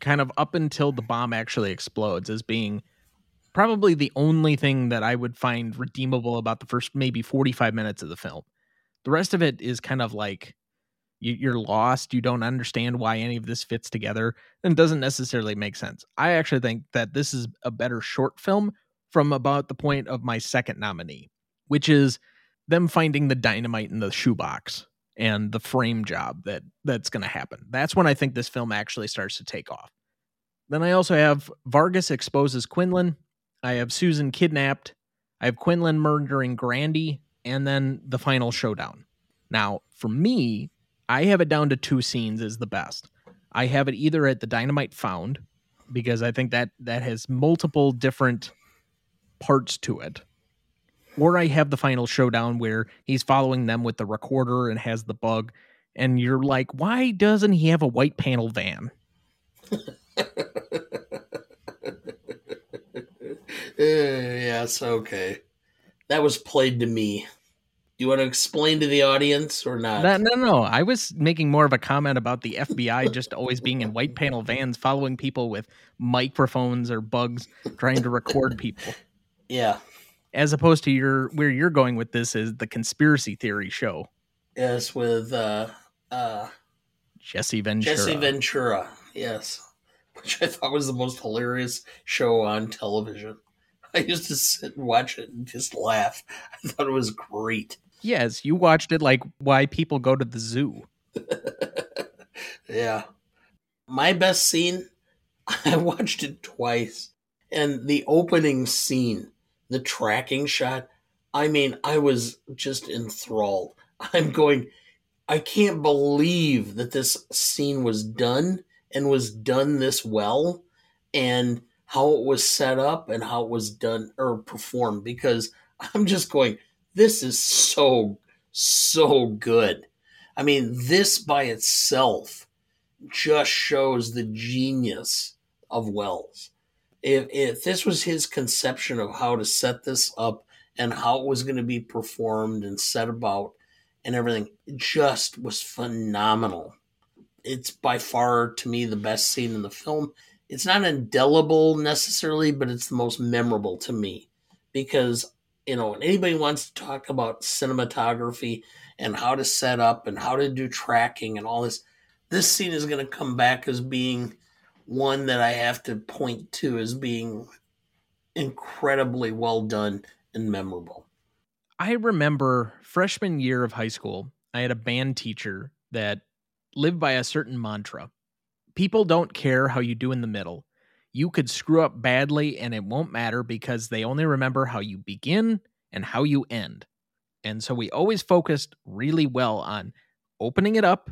kind of up until the bomb actually explodes as being probably the only thing that I would find redeemable about the first maybe 45 minutes of the film The rest of it is kind of like you're lost. You don't understand why any of this fits together and doesn't necessarily make sense. I actually think that this is a better short film from about the point of my second nominee, which is them finding the dynamite in the shoebox and the frame job that that's going to happen. That's when I think this film actually starts to take off. Then I also have Vargas exposes Quinlan. I have Susan kidnapped. I have Quinlan murdering Grandi, and then the final showdown. Now, for me, I have it down to two scenes as the best. I have it either at the dynamite found because I think that that has multiple different parts to it. Or I have the final showdown where he's following them with the recorder and has the bug and you're like, "Why doesn't he have a white panel van?" Eh, yes, okay. That was played to me. Do you want to explain to the audience or not? That, no, no. I was making more of a comment about the FBI just always being in white panel vans following people with microphones or bugs trying to record people. Yeah. As opposed to your where you're going with this is the conspiracy theory show. Yes, with uh uh Jesse Ventura. Jesse Ventura, yes. Which I thought was the most hilarious show on television. I used to sit and watch it and just laugh. I thought it was great. Yes, you watched it like why people go to the zoo. yeah. My best scene, I watched it twice. And the opening scene, the tracking shot, I mean, I was just enthralled. I'm going, I can't believe that this scene was done and was done this well and how it was set up and how it was done or performed because I'm just going, this is so so good. I mean, this by itself just shows the genius of Welles. If, if this was his conception of how to set this up and how it was going to be performed and set about and everything, just was phenomenal. It's by far, to me, the best scene in the film. It's not indelible necessarily, but it's the most memorable to me because you know, anybody wants to talk about cinematography and how to set up and how to do tracking and all this, this scene is going to come back as being one that I have to point to as being incredibly well done and memorable. I remember freshman year of high school, I had a band teacher that lived by a certain mantra. People don't care how you do in the middle you could screw up badly and it won't matter because they only remember how you begin and how you end. And so we always focused really well on opening it up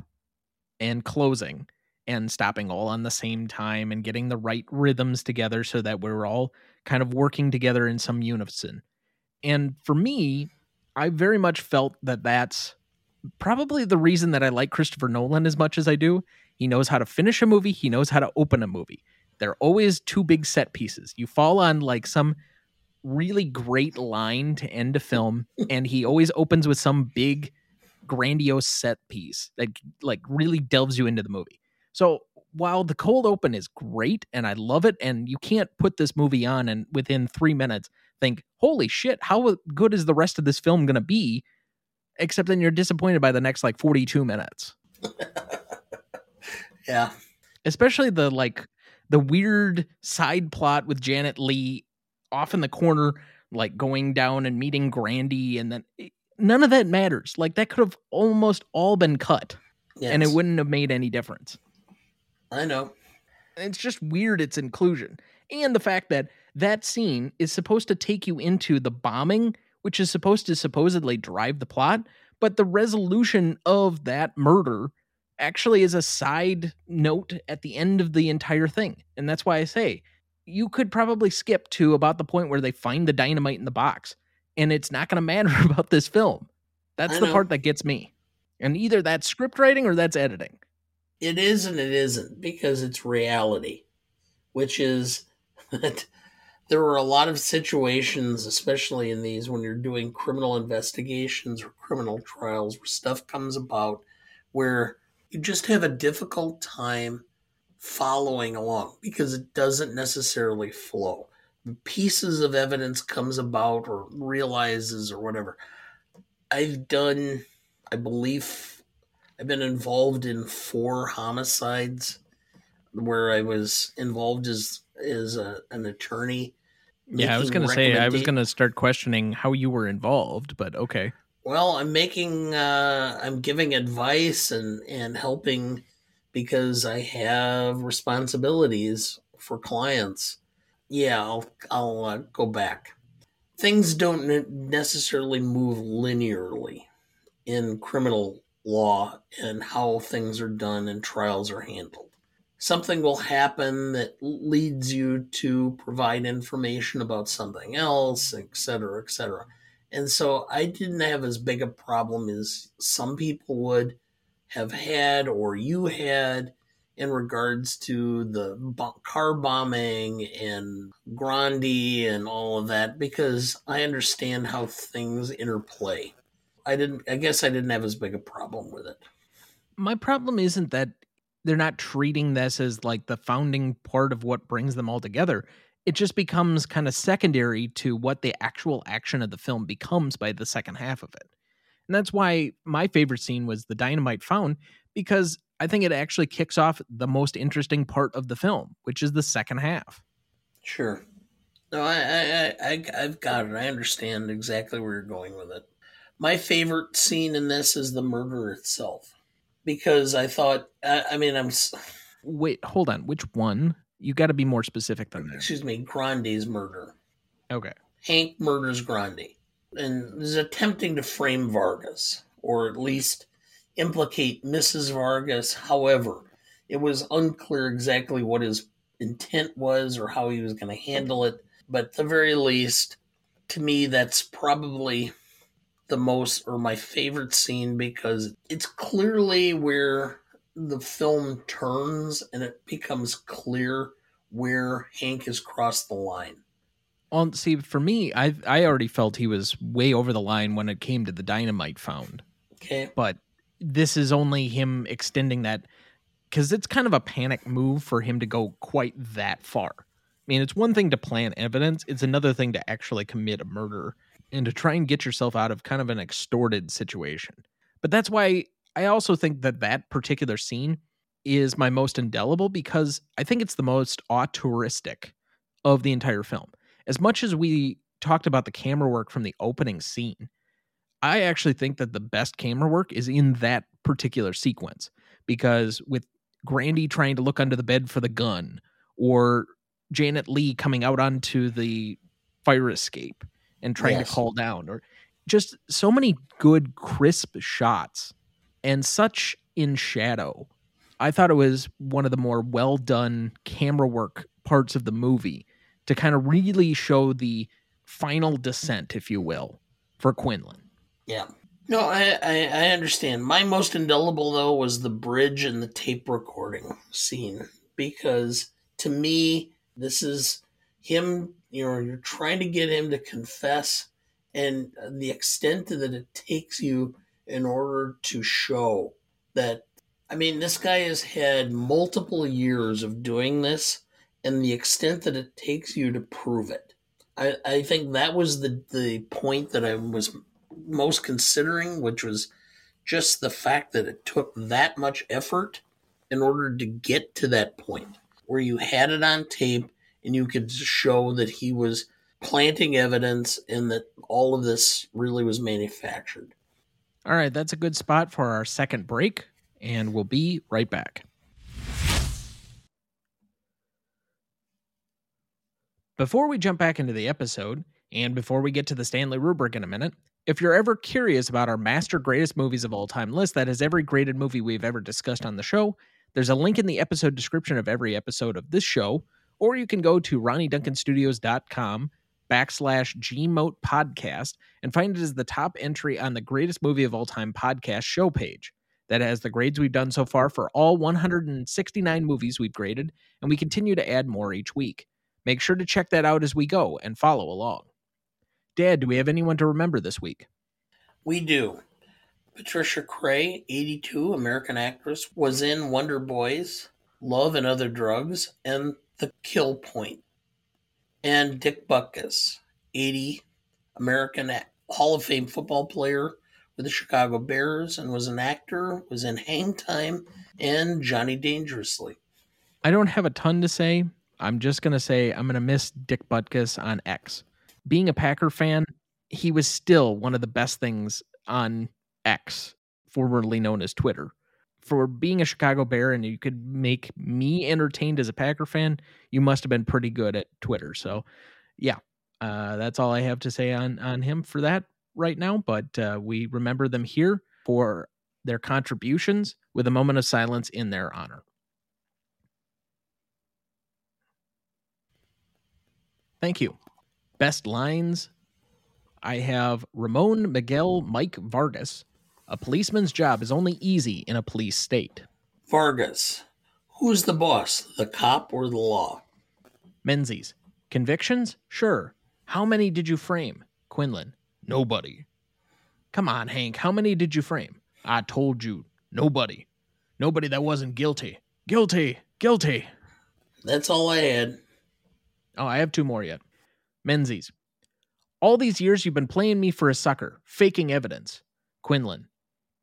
and closing and stopping all on the same time and getting the right rhythms together so that we're all kind of working together in some unison. And for me, I very much felt that that's probably the reason that I like Christopher Nolan as much as I do. He knows how to finish a movie, he knows how to open a movie. They're always two big set pieces. You fall on like some really great line to end a film, and he always opens with some big, grandiose set piece that like really delves you into the movie. So while the cold open is great and I love it, and you can't put this movie on and within three minutes think, holy shit, how good is the rest of this film going to be? Except then you're disappointed by the next like 42 minutes. yeah. Especially the like the weird side plot with Janet Leigh off in the corner, like going down and meeting Grandi, and then eh, none of that matters. Like that could have almost all been cut, yes. and it wouldn't have made any difference. I know. It's just weird its inclusion. And the fact that that scene is supposed to take you into the bombing, which is supposed to supposedly drive the plot, but the resolution of that murder actually is a side note at the end of the entire thing. And that's why I say you could probably skip to about the point where they find the dynamite in the box and it's not going to matter about this film. That's the part that gets me. And either that's script writing or that's editing. It is and it isn't because it's reality, which is that there are a lot of situations, especially in these when you're doing criminal investigations or criminal trials, where stuff comes about where you just have a difficult time following along because it doesn't necessarily flow. Pieces of evidence comes about or realizes or whatever. I've done I believe I've been involved in four homicides where I was involved as as a, an attorney. Yeah, I was going to say I was going to start questioning how you were involved, but okay. Well, I'm making uh I'm giving advice and and helping because I have responsibilities for clients. Yeah, I'll I'll uh, go back. Things don't necessarily move linearly in criminal law and how things are done and trials are handled. Something will happen that leads you to provide information about something else, et cetera, et cetera. And so I didn't have as big a problem as some people would have had or you had in regards to the car bombing and Grandi and all of that because I understand how things interplay. I didn't I guess I didn't have as big a problem with it. My problem isn't that they're not treating this as like the founding part of what brings them all together. It just becomes kind of secondary to what the actual action of the film becomes by the second half of it. And that's why my favorite scene was the dynamite found because I think it actually kicks off the most interesting part of the film, which is the second half. Sure. No, I, I, I, I've got it. I understand exactly where you're going with it. My favorite scene in this is the murder itself, because I thought, I, I mean, I'm. Wait, hold on. Which one? You got to be more specific than that. Excuse me, Grandi's murder. Okay. Hank murders Grandi and is attempting to frame Vargas, or at least implicate Mrs. Vargas. However, it was unclear exactly what his intent was or how he was going to handle it. But at the very least, to me, that's probably the most or my favorite scene because it's clearly where the film turns and it becomes clear where Hank has crossed the line. Well, see, for me, I I already felt he was way over the line when it came to the dynamite found. Okay, but this is only him extending that because it's kind of a panic move for him to go quite that far. I mean, it's one thing to plan evidence; it's another thing to actually commit a murder and to try and get yourself out of kind of an extorted situation. But that's why I also think that that particular scene is my most indelible because I think it's the most auteuristic of the entire film. As much as we talked about the camera work from the opening scene, I actually think that the best camera work is in that particular sequence because with Grandi trying to look under the bed for the gun or Janet Leigh coming out onto the fire escape and trying yes. to call down or just so many good crisp shots and such in shadow. I thought it was one of the more well done camera work parts of the movie to kind of really show the final descent, if you will, for Quinlan. Yeah. No, I, I, I understand. My most indelible though was the bridge and the tape recording scene because to me this is him. You know, you're trying to get him to confess, and the extent that it takes you in order to show that. I mean, this guy has had multiple years of doing this, and the extent that it takes you to prove it. I, I think that was the, the point that I was most considering, which was just the fact that it took that much effort in order to get to that point where you had it on tape and you could show that he was planting evidence and that all of this really was manufactured. All right, that's a good spot for our second break, and we'll be right back. Before we jump back into the episode, and before we get to the Stanley rubric in a minute, if you're ever curious about our master greatest movies of all time list that has every graded movie we've ever discussed on the show, there's a link in the episode description of every episode of this show, or you can go to ronnieduncanstudios.com backslash gmote podcast and find it as the top entry on the greatest movie of all time podcast show page that has the grades we've done so far for all 169 movies we've graded, and we continue to add more each week. Make sure to check that out as we go and follow along. Dad, do we have anyone to remember this week? We do. Patricia Cray, 82, American actress, was in Wonder Boys, Love and Other Drugs, and The Kill And Dick Butkus, 80, American Hall of Fame football player, with the Chicago Bears and was an actor, was in Hang Time and Johnny Dangerously. I don't have a ton to say. I'm just going to say I'm going to miss Dick Butkus on X. Being a Packer fan, he was still one of the best things on X, formerly known as Twitter. For being a Chicago Bear and you could make me entertained as a Packer fan, you must have been pretty good at Twitter. So, yeah, uh, that's all I have to say on on him for that right now. But uh, we remember them here for their contributions with a moment of silence in their honor. Thank you. Best lines. I have Ramon Miguel Mike Vargas. A policeman's job is only easy in a police state. Vargas. Who's the boss, the cop or the law? Menzies. Convictions? Sure. How many did you frame? Quinlan. Nobody. Come on, Hank. How many did you frame? I told you. Nobody. Nobody that wasn't guilty. Guilty. Guilty. That's all I had. Oh, I have two more yet. Menzies. All these years you've been playing me for a sucker, faking evidence. Quinlan.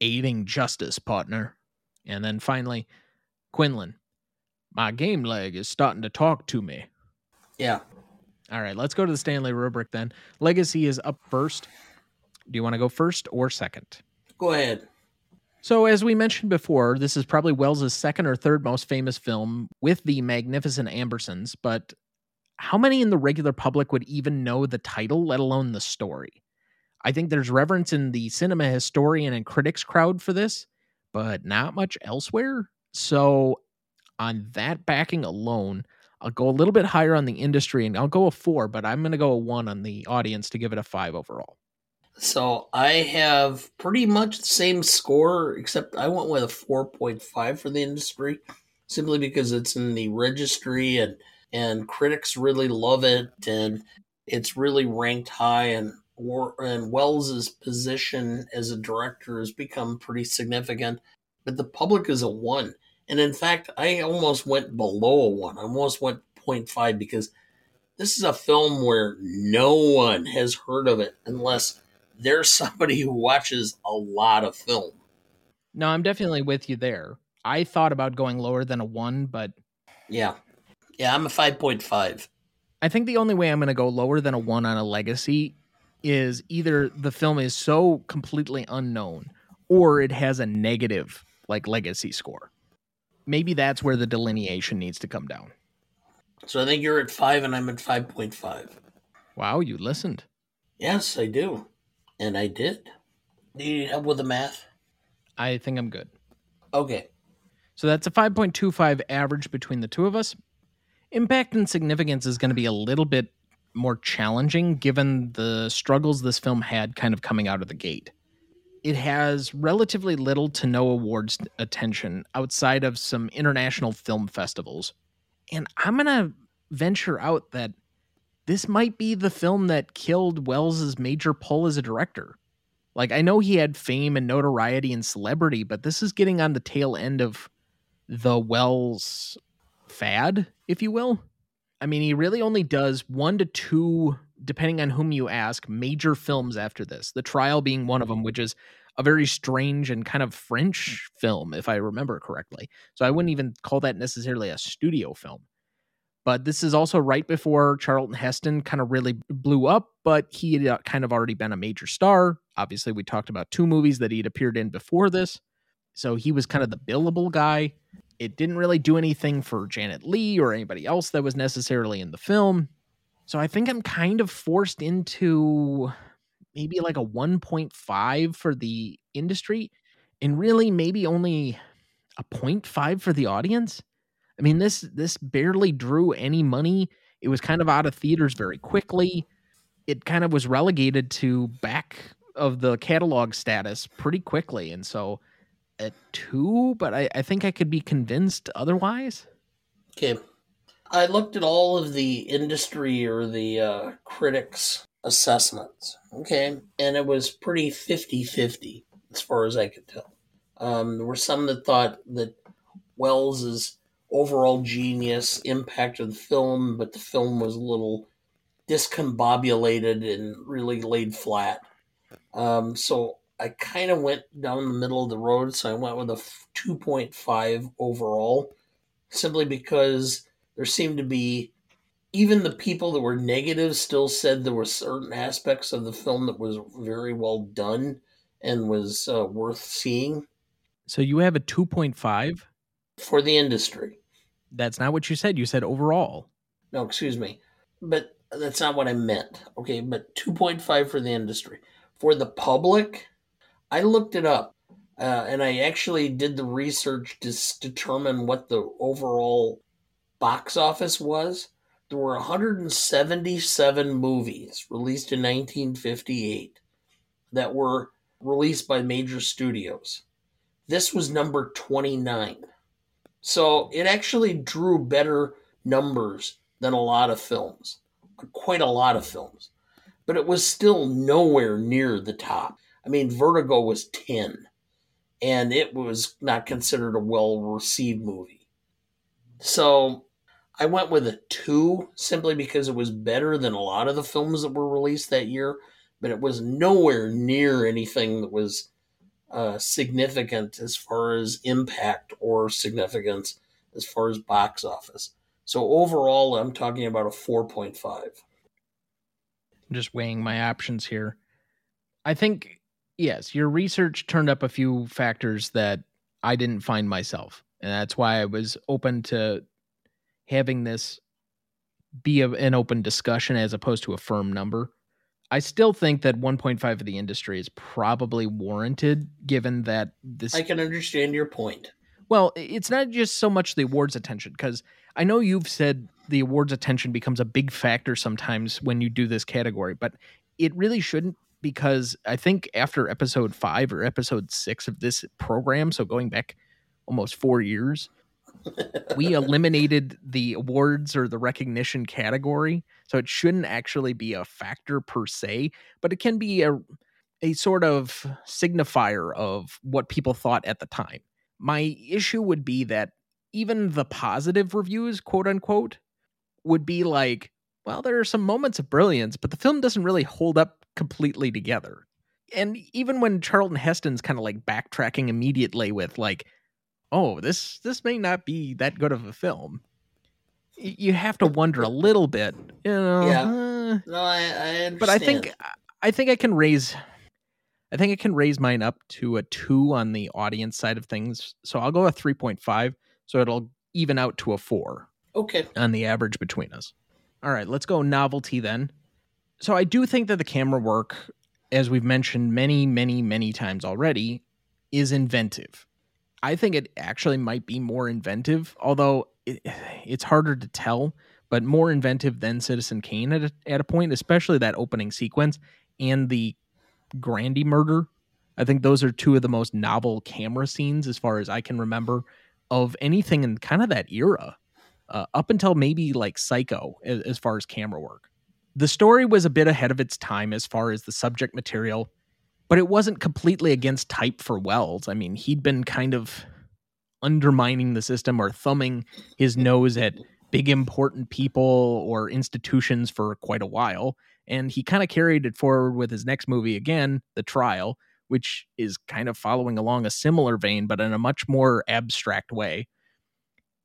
Aiding justice, partner. And then finally, Quinlan. My game leg is starting to talk to me. Yeah. All right, let's go to the Stanley rubric then. Legacy is up first. Do you want to go first or second? Go ahead. So, as we mentioned before, this is probably Welles's second or third most famous film with the magnificent Ambersons, but how many in the regular public would even know the title, let alone the story? I think there's reverence in the cinema historian and critics crowd for this, but not much elsewhere. So, on that backing alone, I'll go a little bit higher on the industry and I'll go a four, but I'm going to go a one on the audience to give it a five overall. So I have pretty much the same score, except I went with a 4.5 for the industry, simply because it's in the registry and and critics really love it and it's really ranked high and and Welles's position as a director has become pretty significant. But the public is a one. And in fact, I almost went below a one. I almost went 0.5 because this is a film where no one has heard of it unless there's somebody who watches a lot of film. No, I'm definitely with you there. I thought about going lower than a one, but yeah, yeah, I'm a 5.5. I think the only way I'm going to go lower than a one on a legacy is either the film is so completely unknown or it has a negative like legacy score. Maybe that's where the delineation needs to come down. So I think you're at five and I'm at 5.5. Wow, you listened. Yes, I do. And I did. Do you need help with the math? I think I'm good. Okay. So that's a 5.25 average between the two of us. Impact and significance is going to be a little bit more challenging given the struggles this film had kind of coming out of the gate. It has relatively little to no awards attention outside of some international film festivals. And I'm going to venture out that this might be the film that killed Welles's major pull as a director. Like I know he had fame and notoriety and celebrity, but this is getting on the tail end of the Welles fad, if you will. I mean, he really only does one to two, depending on whom you ask, major films after this. The Trial being one of them, which is a very strange and kind of French film, if I remember correctly. So I wouldn't even call that necessarily a studio film. But this is also right before Charlton Heston kind of really blew up, but he had uh, kind of already been a major star. Obviously, we talked about two movies that he'd appeared in before this. So he was kind of the billable guy. It didn't really do anything for Janet Leigh or anybody else that was necessarily in the film. So I think I'm kind of forced into maybe like a 1.5 for the industry and really maybe only a 0.5 for the audience. I mean, this this barely drew any money. It was kind of out of theaters very quickly. It kind of was relegated to back of the catalog status pretty quickly, and so at two, but I, I think I could be convinced otherwise. Okay. I looked at all of the industry or the uh, critics' assessments, okay, and it was pretty 50 50 as far as I could tell. Um, there were some that thought that Welles's overall genius impacted the film, but the film was a little discombobulated and really laid flat. Um, so I kind of went down the middle of the road, so I went with a 2.5 overall, simply because there seemed to be even the people that were negative still said there were certain aspects of the film that was very well done and was uh, worth seeing. So you have a 2.5 for the industry. That's not what you said. You said overall. No, excuse me. But that's not what I meant. Okay, but 2.5 for the industry. For the public, I looked it up. Uh, and I actually did the research to determine what the overall box office was there were 177 movies released in 1958 that were released by major studios. This was number 29. So it actually drew better numbers than a lot of films, quite a lot of films. But it was still nowhere near the top. I mean, Vertigo was 10, and it was not considered a well received movie. So I went with a two simply because it was better than a lot of the films that were released that year, but it was nowhere near anything that was uh, significant as far as impact or significance as far as box office. So overall, I'm talking about a 4.5. Just weighing my options here. I think, yes, your research turned up a few factors that I didn't find myself. And that's why I was open to having this be a, an open discussion as opposed to a firm number. I still think that 1.5 of the industry is probably warranted given that this I can understand your point. Well, it's not just so much the awards attention cuz I know you've said the awards attention becomes a big factor sometimes when you do this category, but it really shouldn't because I think after episode 5 or episode 6 of this program, so going back almost 4 years, we eliminated the awards or the recognition category, so it shouldn't actually be a factor per se, but it can be a a sort of signifier of what people thought at the time. My issue would be that even the positive reviews, quote unquote, would be like, well, there are some moments of brilliance, but the film doesn't really hold up completely together. And even when Charlton Heston's kind of like backtracking immediately with like, oh, this this may not be that good of a film. You have to wonder a little bit, you know. Yeah. Uh, no, I, I understand. But I think I think I can raise I think I can raise mine up to a two on the audience side of things. So I'll go a three point five. So it'll even out to a four. Okay. On the average between us. All right, let's go novelty then. So I do think that the camera work, as we've mentioned many, many, many times already, is inventive. I think it actually might be more inventive, although it, it's harder to tell, but more inventive than Citizen Kane at a, at a point, especially that opening sequence and the Grandi murder. I think those are two of the most novel camera scenes, as far as I can remember, of anything in kind of that era, uh, up until maybe like Psycho, as, as far as camera work. The story was a bit ahead of its time as far as the subject material but it wasn't completely against type for Welles. I mean, he'd been kind of undermining the system or thumbing his nose at big important people or institutions for quite a while. And he kind of carried it forward with his next movie again, The Trial, which is kind of following along a similar vein, but in a much more abstract way.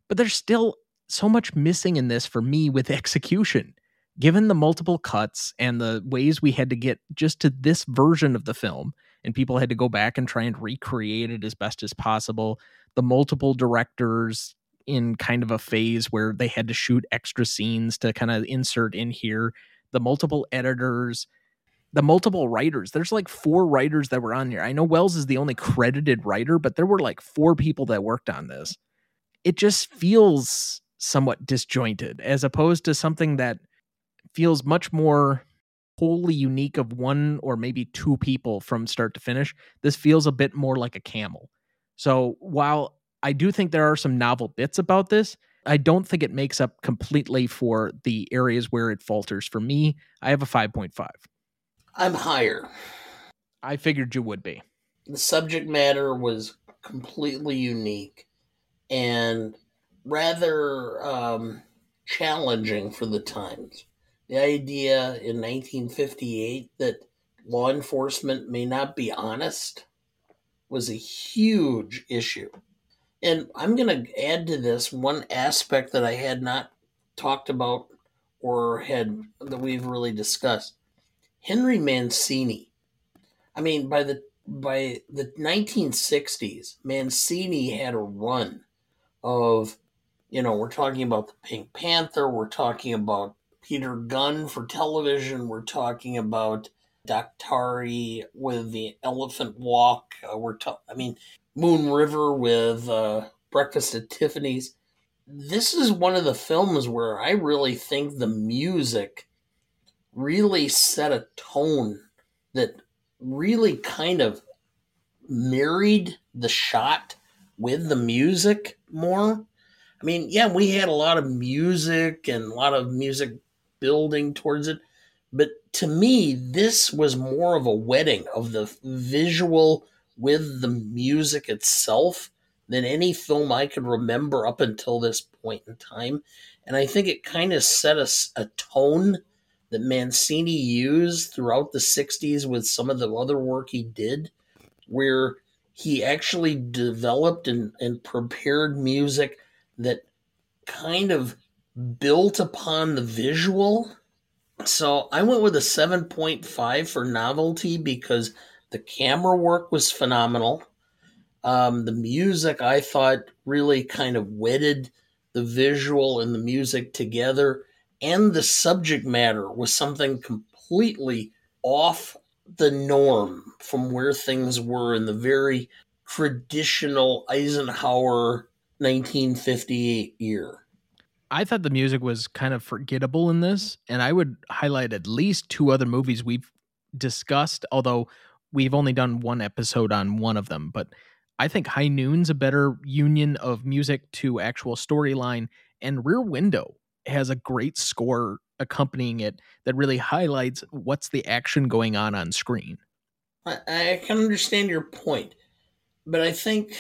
But there's still so much missing in this for me with execution given the multiple cuts and the ways we had to get just to this version of the film, and people had to go back and try and recreate it as best as possible, the multiple directors in kind of a phase where they had to shoot extra scenes to kind of insert in here, the multiple editors, the multiple writers. There's like four writers that were on here. I know Welles is the only credited writer, but there were like four people that worked on this. It just feels somewhat disjointed as opposed to something that feels much more wholly unique of one or maybe two people from start to finish. This feels a bit more like a camel. So while I do think there are some novel bits about this, I don't think it makes up completely for the areas where it falters. For me, I have a 5.5. I'm higher. I figured you would be. The subject matter was completely unique and rather um, challenging for the times the idea in 1958 that law enforcement may not be honest was a huge issue. And I'm going to add to this one aspect that I had not talked about or had that we've really discussed. Henry Mancini. I mean, by the by the 1960s, Mancini had a run of, you know, we're talking about the Pink Panther, we're talking about Peter Gunn for television, we're talking about Daktari with the Elephant Walk, uh, we're ta- I mean, Moon River with uh, Breakfast at Tiffany's. This is one of the films where I really think the music really set a tone that really kind of married the shot with the music more. I mean, yeah, we had a lot of music and a lot of music building towards it, but to me, this was more of a wedding of the visual with the music itself than any film I could remember up until this point in time. And I think it kind of set us a, a tone that Mancini used throughout the 60s with some of the other work he did, where he actually developed and, and prepared music that kind of built upon the visual. So I went with a 7.5 for novelty because the camera work was phenomenal. Um, the music I thought really kind of wedded the visual and the music together and the subject matter was something completely off the norm from where things were in the very traditional Eisenhower 1958 year. I thought the music was kind of forgettable in this, mm-hmm. and I would highlight at least two other movies we've discussed, although we've only done one episode on one of them. But I think High Noon's a better union of music to actual storyline, and Rear Window has a great score accompanying it that really highlights what's the action going on on screen. I, I can understand your point, but I think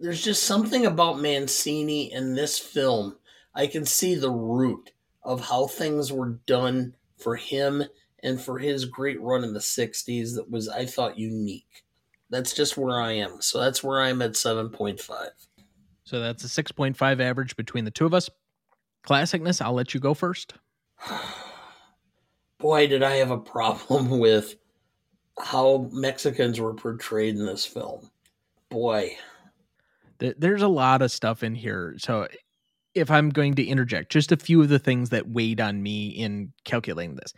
there's just something about Mancini in this film. I can see the root of how things were done for him and for his great run in the 60s that was, I thought, unique. That's just where I am. So that's where I'm at 7.5. So that's a 6.5 average between the two of us. Classicness, I'll let you go first. Boy, did I have a problem with how Mexicans were portrayed in this film. Boy. There's a lot of stuff in here. So if I'm going to interject, just a few of the things that weighed on me in calculating this.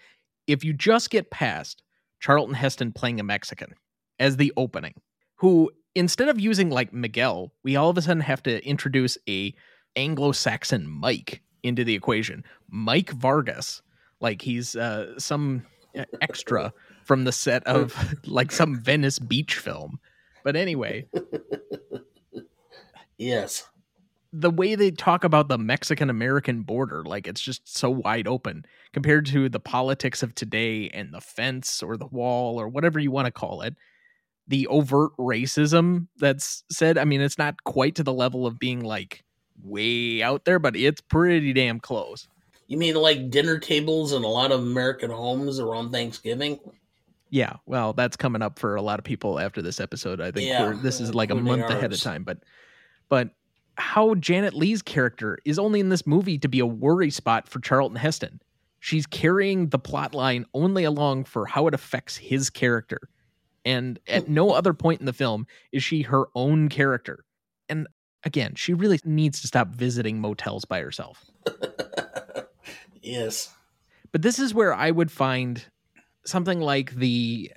If you just get past Charlton Heston playing a Mexican as the opening, who instead of using like Miguel, we all of a sudden have to introduce a Anglo-Saxon Mike into the equation. Mike Vargas, like he's uh, some extra from the set of like some Venice Beach film. But anyway, yes, the way they talk about the Mexican American border, like it's just so wide open compared to the politics of today and the fence or the wall or whatever you want to call it. The overt racism that's said, I mean, it's not quite to the level of being like way out there, but it's pretty damn close. You mean like dinner tables in a lot of American homes around Thanksgiving? Yeah, well, that's coming up for a lot of people after this episode. I think yeah, this is uh, like a month ours. ahead of time, but but how Janet Leigh's character is only in this movie to be a worry spot for Charlton Heston. She's carrying the plot line only along for how it affects his character. And at no other point in the film is she her own character. And again, she really needs to stop visiting motels by herself. yes. But this is where I would find something like the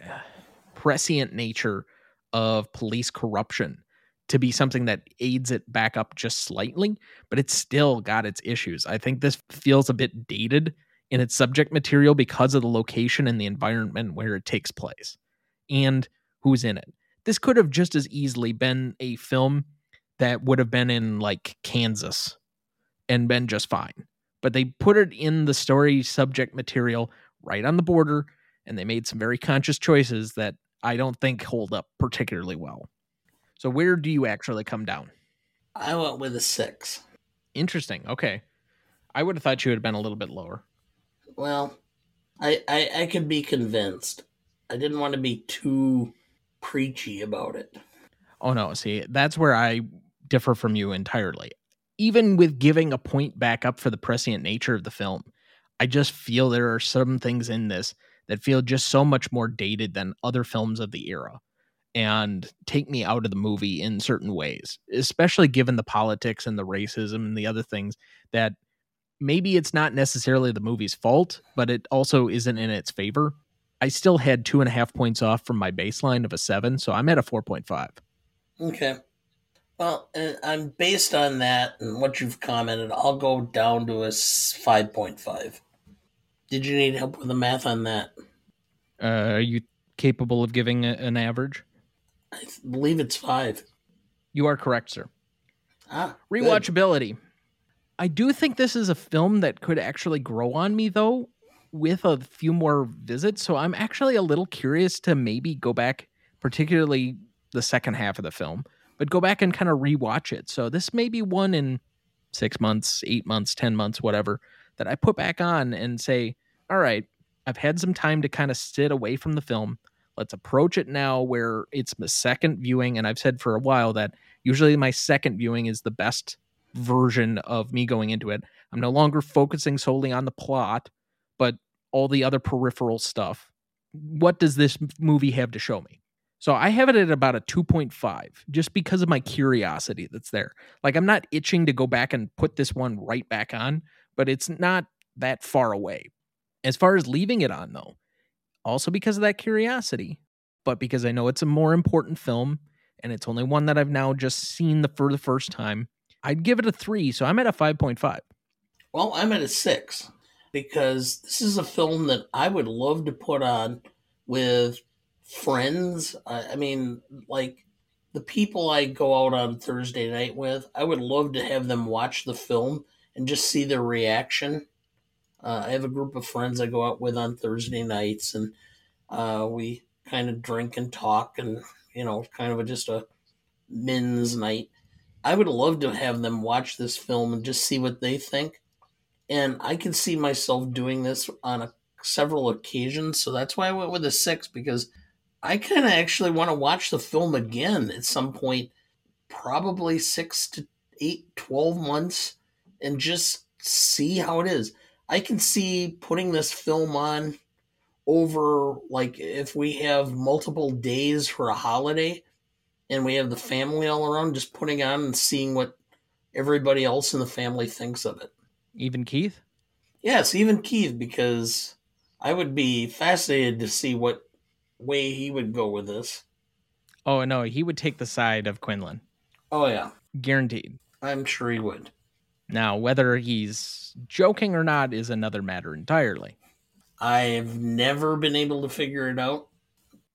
prescient nature of police corruption to be something that aids it back up just slightly, but it's still got its issues. I think this feels a bit dated in its subject material because of the location and the environment where it takes place and who's in it. This could have just as easily been a film that would have been in like Kansas and been just fine. But they put it in the story subject material right on the border, and they made some very conscious choices that I don't think hold up particularly well. So where do you actually come down? I went with a six. Interesting. Okay. I would have thought you would have been a little bit lower. Well, I, I, I could be convinced. I didn't want to be too preachy about it. Oh no, see, that's where I differ from you entirely. Even with giving a point back up for the prescient nature of the film, I just feel there are some things in this that feel just so much more dated than other films of the era and take me out of the movie in certain ways, especially given the politics and the racism and the other things that maybe it's not necessarily the movie's fault, but it also isn't in its favor. I still had two and a half points off from my baseline of a seven, so I'm at a 4.5. Okay. Well, I'm based on that and what you've commented. I'll go down to a 5.5. Did you need help with the math on that? Uh, are you capable of giving a, an average? I believe it's five. You are correct, sir. Ah, good. Rewatchability. I do think this is a film that could actually grow on me, though, with a few more visits. So I'm actually a little curious to maybe go back, particularly the second half of the film, but go back and kind of rewatch it. So this may be one in six months, eight months, 10 months, whatever, that I put back on and say, all right, I've had some time to kind of sit away from the film. Let's approach it now where it's my second viewing. And I've said for a while that usually my second viewing is the best version of me going into it. I'm no longer focusing solely on the plot, but all the other peripheral stuff. What does this movie have to show me? So I have it at about a 2.5 just because of my curiosity that's there. Like I'm not itching to go back and put this one right back on, but it's not that far away. As far as leaving it on though, also because of that curiosity, but because I know it's a more important film and it's only one that I've now just seen the for the first time, I'd give it a 3, so I'm at a 5.5. Well, I'm at a six because this is a film that I would love to put on with friends. I mean, like the people I go out on Thursday night with, I would love to have them watch the film and just see their reaction. Uh, I have a group of friends I go out with on Thursday nights, and uh, we kind of drink and talk, and you know, kind of a, just a men's night. I would love to have them watch this film and just see what they think. And I can see myself doing this on a, several occasions, so that's why I went with a six because I kind of actually want to watch the film again at some point, probably six to eight, 12 months, and just see how it is. I can see putting this film on over, like, if we have multiple days for a holiday and we have the family all around, just putting on and seeing what everybody else in the family thinks of it. Even Keith? Yes, even Keith, because I would be fascinated to see what way he would go with this. Oh, no, he would take the side of Quinlan. Oh, yeah. Guaranteed. I'm sure he would. Now, whether he's joking or not is another matter entirely. I've never been able to figure it out.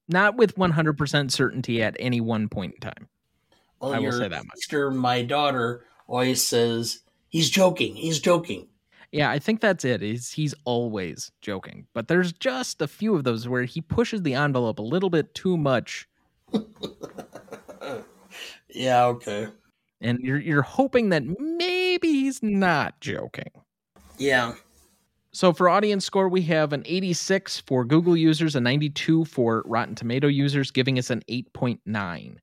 Not with 100% certainty at any one point in time. Well, I will say that much. sister, my daughter, always says, he's joking, he's joking. Yeah, I think that's it. Is he's always joking. But there's just a few of those where he pushes the envelope a little bit too much Yeah, okay. And you're you're hoping that maybe he's not joking. Yeah. So for audience score, we have an 86 for Google users, a 92 for Rotten Tomato users, giving us an 8.9.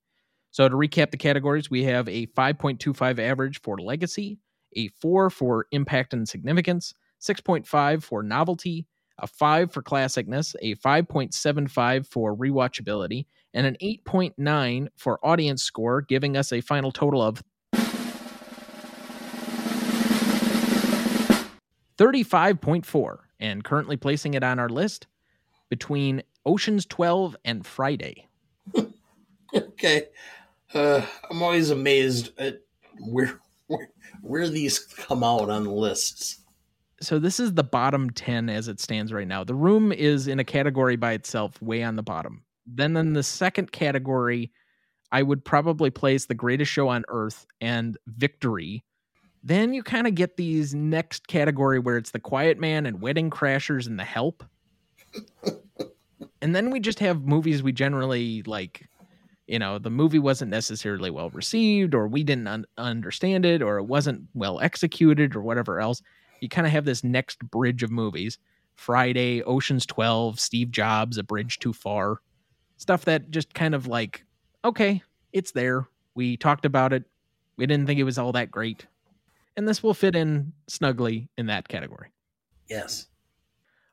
So to recap the categories, we have a 5.25 average for legacy, a 4 for impact and significance, 6.5 for novelty, a 5 for classicness, a 5.75 for rewatchability, and an 8.9 for audience score, giving us a final total of 35.4 and currently placing it on our list between Ocean's 12 and Friday. Okay. Uh, I'm always amazed at where, where where these come out on the lists. So this is the bottom 10 as it stands right now. The room is in a category by itself, way on the bottom. Then in the second category, I would probably place The Greatest Show on Earth and Victory. Then you kind of get these next category where it's The Quiet Man and Wedding Crashers and The Help. and then we just have movies we generally like you know the movie wasn't necessarily well received or we didn't un- understand it or it wasn't well executed or whatever else you kind of have this next bridge of movies Friday, Ocean's 12, Steve Jobs, A Bridge Too Far. Stuff that just kind of like, okay, it's there. We talked about it. We didn't think it was all that great. And this will fit in snugly in that category. Yes.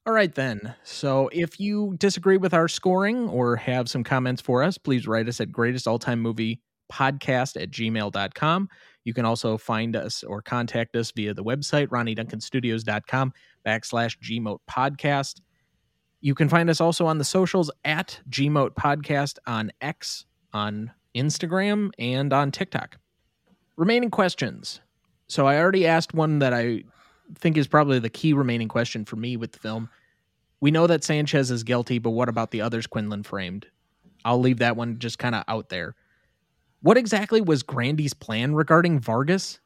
All right, then. So if you disagree with our scoring or have some comments for us, please write us at greatest all time movie podcast at gmail.com. You can also find us or contact us via the website, ronnieduncanstudios.com backslash gmote podcast. You can find us also on the socials at gmote podcast on X, on Instagram, and on TikTok. Remaining questions. So I already asked one that I think is probably the key remaining question for me with the film. We know that Sanchez is guilty, but what about the others Quinlan framed? I'll leave that one just kind of out there. What exactly was Grandi's plan regarding Vargas?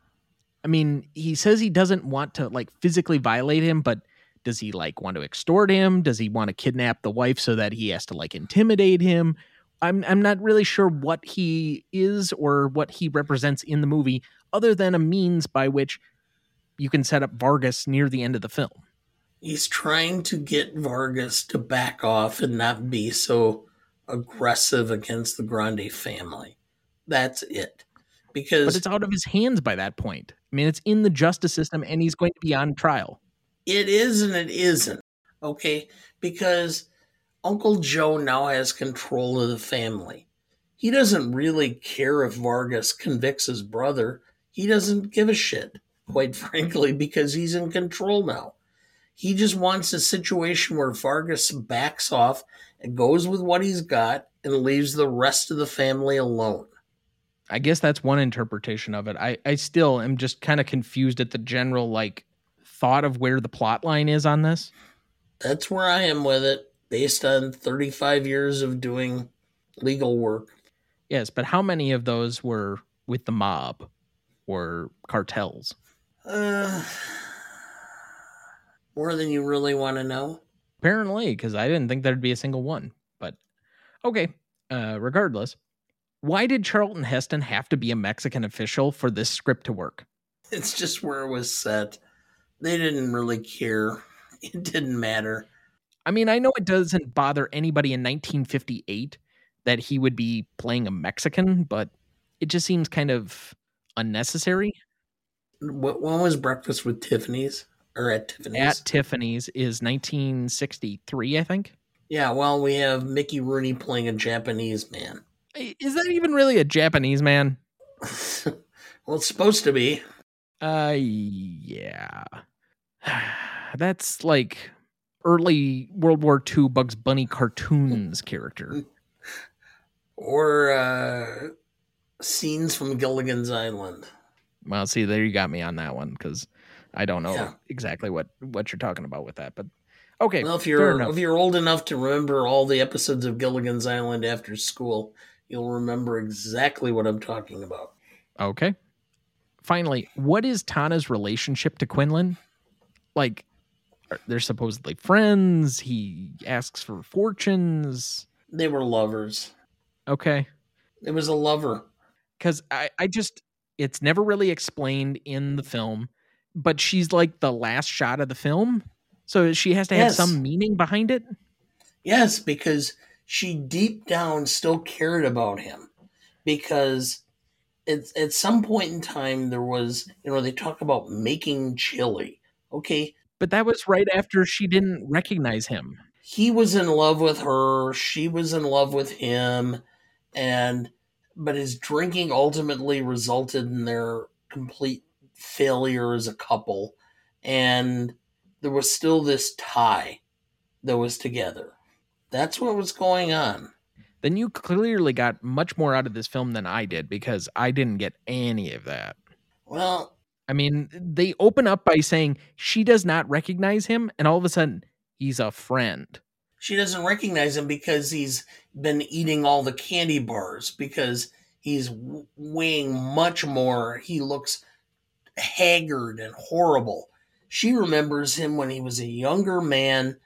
I mean, he says he doesn't want to like physically violate him, but does he like want to extort him? Does he want to kidnap the wife so that he has to like intimidate him? I'm I'm not really sure what he is or what he represents in the movie other than a means by which you can set up Vargas near the end of the film. He's trying to get Vargas to back off and not be so aggressive against the Grandi family. That's it. Because But it's out of his hands by that point. I mean, it's in the justice system and he's going to be on trial. it is and it isn't. Okay? Because Uncle Joe now has control of the family. He doesn't really care if Vargas convicts his brother. He doesn't give a shit, quite frankly, because he's in control now. He just wants a situation where Vargas backs off and goes with what he's got and leaves the rest of the family alone. I guess that's one interpretation of it. I, I still am just kind of confused at the general like thought of where the plot line is on this. That's where I am with it, based on 35 years of doing legal work. Yes, but how many of those were with the mob or cartels? Uh, more than you really want to know. Apparently, because I didn't think there'd be a single one. But okay, uh, regardless, why did Charlton Heston have to be a Mexican official for this script to work? It's just where it was set. They didn't really care. It didn't matter. I mean, I know it doesn't bother anybody in 1958 that he would be playing a Mexican, but it just seems kind of unnecessary. What when was breakfast with Tiffany's or at Tiffany's? At Tiffany's is 1963, I think. yeah, well, we have Mickey Rooney playing a Japanese man. Is that even really a Japanese man? well, it's supposed to be. Uh, yeah. That's like early World War II Bugs Bunny cartoons character. Or uh, scenes from Gilligan's Island. Well, see, there you got me on that one because I don't know Yeah. exactly what what you're talking about with that. But okay, Well, if you're if you're old enough to remember all the episodes of Gilligan's Island after school, you'll remember exactly what I'm talking about. Okay. Finally, what is Tanya's relationship to Quinlan? Like, they're supposedly friends. He asks for fortunes. They were lovers. Okay. It was a lover. Because I, I just, it's never really explained in the film, but she's like the last shot of the film. So she has to have Yes. some meaning behind it. Yes, because she deep down still cared about him. Because at, at some point in time, there was, you know, they talk about making chili. Okay. But that was right after she didn't recognize him. He was in love with her. She was in love with him. And, but his drinking ultimately resulted in their complete failure as a couple. And there was still this tie that was together. That's what was going on. Then you clearly got much more out of this film than I did because I didn't get any of that. Well, I mean, they open up by saying she does not recognize him, and all of a sudden, he's a friend. She doesn't recognize him because he's been eating all the candy bars because he's weighing much more. He looks haggard and horrible. She remembers him when he was a younger man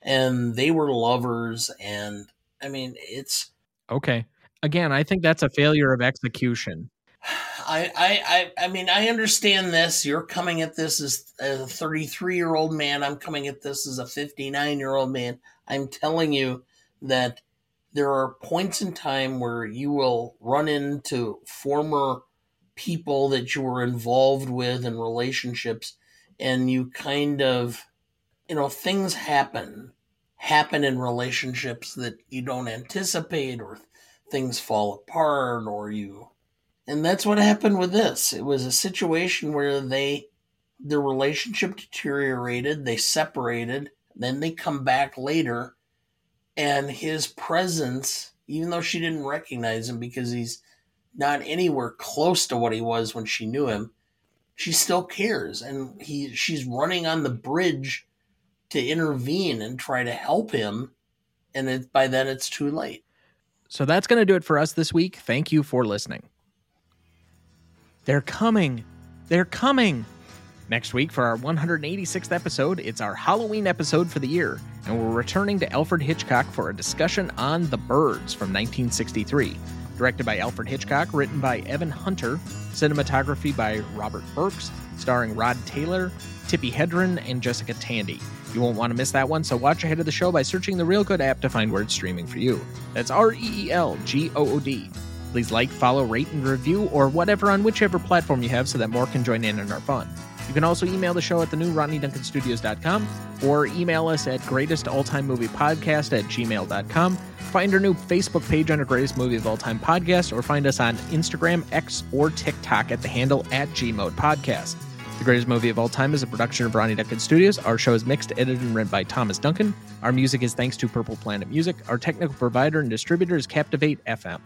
and they were lovers and I mean, it's Okay. Again, I think that's a failure of execution. I, I, I, I mean, I understand this. You're coming at this as, a 33 year old man. I'm coming at this as a 59 year old man. I'm telling you that there are points in time where you will run into former people that you were involved with in relationships and you kind of you know things happen happen in relationships that you don't anticipate or things fall apart or you and that's what happened with this. It was a situation where they their relationship deteriorated they separated then they come back later and his presence even though she didn't recognize him because he's not anywhere close to what he was when she knew him she still cares. And he she's running on the bridge to intervene and try to help him and it, by then it's too late. So that's going to do it for us this week. Thank you for listening they're coming they're coming next week for our 186th episode it's our halloween episode for the year and we're returning to alfred hitchcock for a discussion on the birds from 1963 Directed by Alfred Hitchcock, written by Evan Hunter, cinematography by Robert Burks, starring Rod Taylor, Tippi Hedren, and Jessica Tandy. You won't want to miss that one, so watch ahead of the show by searching the Reelgood app to find where it's streaming for you. That's R E E L G O O D. Please like, follow, rate, and review, or whatever on whichever platform you have so that more can join in on our fun. You can also email the show at the new RonnieDuncanStudios.com or email us at greatestalltimemoviepodcast at gmail.com. Find our new Facebook page under Greatest Movie of All Time Podcast or find us on Instagram, X, or TikTok at the handle at Gmode Podcast. The Greatest Movie of All Time is a production of Ronnie Duncan Studios. Our show is mixed, edited, and read by Thomas Duncan. Our music is thanks to Purple Planet Music. Our technical provider and distributor is Captivate FM.